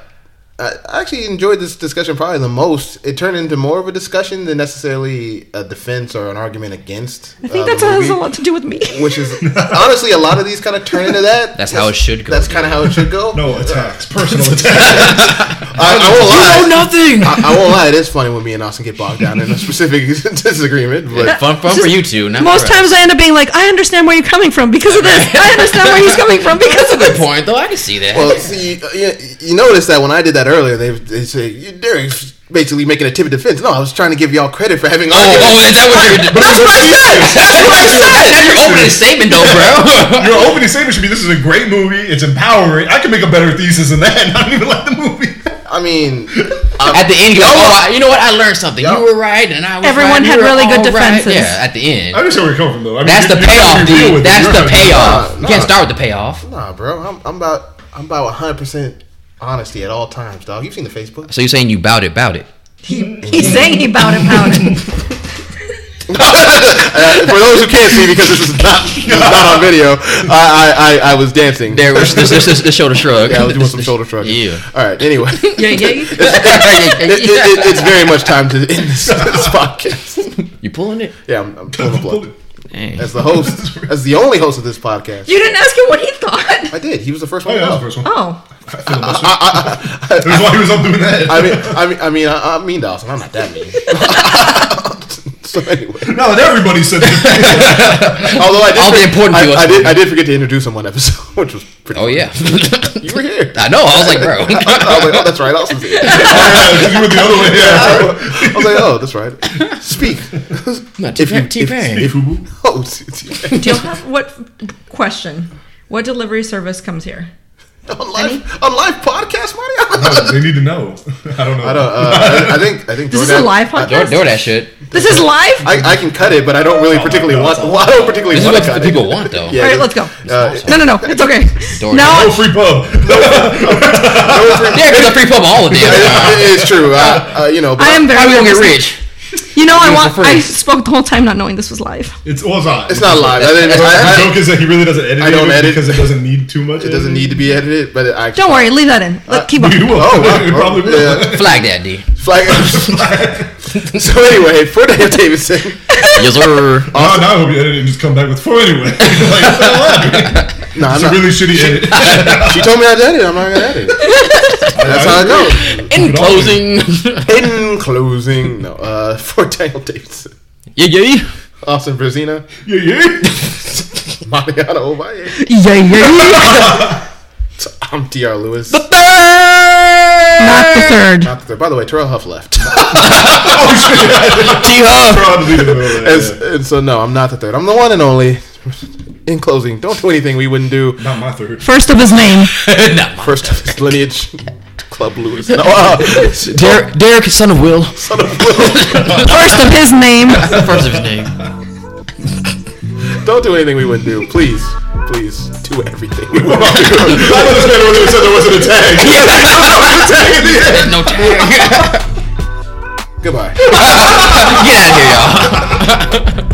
I I actually enjoyed this discussion probably the most. It turned into more of a discussion than necessarily a defense or an argument against. I think uh, that the has a lot to do with me. Which is honestly a lot of these kind of turn into that. That's how it should go, That's kind of how it should go. No attacks, personal *laughs* attacks. I, I won't lie. You know nothing. I, I won't lie. It is funny when me and Austin get bogged down in a specific *laughs* disagreement, but Fun, fun for you two. Not Most for us. times I end up being like, I understand where you're coming from because of this. I understand where he's coming from because That's a of good this. point, though. I can see that. Well, see, you, you notice that when I did that earlier, they they say "You- Derek's basically making a timid defense. No, I was trying to give y'all credit for having. oh, oh, is that what you're *laughs* doing? That's what I *laughs* said. That's what I said. That's your opening statement, though, bro. Your opening statement should be: "This is a great movie. It's empowering. I can make a better thesis than that. I don't even like the movie." I mean, *laughs* At the end, you're like, oh, I, you know what? I learned something. Yo. You were right, and I was Everyone right. Had really good all right. defenses. Yeah, at the end. I understand where you're coming from, though. I mean, That's the you're- you're payoff, trying to be real dude. That's You're the not- payoff. Nah, You can't start with the payoff. nah, bro. I'm, I'm about I'm about 100 percent honesty at all times, dog. You've seen the Facebook. So you're saying you bout it, bout it. He's saying he bowed and pouted. Uh, for those who can't see, because this is not this is not on video, I I, I, I was dancing. There was this, this, this, this shoulder shrug. Yeah, I was doing some *laughs* shoulder shrugging. Yeah. All right. Anyway, *laughs* *laughs* it, yeah, yeah. it, it, it's very much time to end this, this podcast. You pulling it? Yeah, I'm, I'm pulling the plug. Dang. As the host, as the only host of this podcast, You didn't ask him what he thought. I did. He was the first Oh one. yeah, to was the first one. Oh, That's why he was up doing that. I mean, I mean, I mean, I, I mean, Dawson. I'm not that mean. So anyway, no, and everybody said that. *laughs* although I did, All the for- important I, to I did, I did forget to introduce him one episode, *laughs* which was pretty. Oh funny. yeah. *laughs* you were here. I know. I was like, bro. I was like, oh, that's right. Austin's here. yeah, you went the other way. Yeah. I was like, oh, that's right. Speak. Not If you- T-Pain. if- Oh, t- t- do you have what question? What delivery service comes here? On live on live podcast, Mario. *laughs* No, they need to know. *laughs* I don't know. I don't. Uh, I, I *laughs* think. I think. This is a live Door, podcast. door that shit. This is live. I, I can cut it, but I don't really particularly want. Well, I don't particularly This is want what to the cut people it. want, though. Yeah, All right, let's go. Uh, No, no, no. It's okay. Door Now, No free pub. Yeah, because the free pub all the damn it is true. Uh, uh, you know, but I am very. How we gonna get rich? You know, I Use want. I spoke the whole time not knowing this was live. It's well, it's not. It's not live. I didn't, The I, joke is that he really doesn't edit I don't it edit. because it doesn't need too much. it doesn't need to be edited, but I Don't worry, leave that in. Let, uh, keep up. You will. Oh, *laughs* wow. it probably will. Yeah. *laughs* Flag that, D. Flag. *laughs* so anyway, for Dave Davidson, Yes, sir. Now, now I hope you edit it and just come back with four anyway. like, what the no, I'm It's a not. really shitty edit. *laughs* She told me I did it. I'm not gonna edit. it. *laughs* That's how I go. In closing. *laughs* In closing, no. Uh, for Daniel Davidson, yeah, yeah. Austin Brazina, yeah, yeah. Mariana Ovalle, Yeah, yeah. I'm Dr. Lewis. The third, Not the third. Not the third. By the way, Terrell Huff left. oh shit! T-Huff. Proud to be the middle of and, and so no, I'm not the third. I'm the one and only. *laughs* In closing, don't do anything we wouldn't do. Not my third. First of his name. *laughs* Nah. *laughs* First of his lineage, Club Lewis. No, uh, Derek, Derek, son of Will. First of his name. First of his name. don't do anything we wouldn't do. Please, please do everything. I understand when they said there wasn't a tag. Yeah, no tag at the end. No tag. Goodbye. Get out of here, y'all.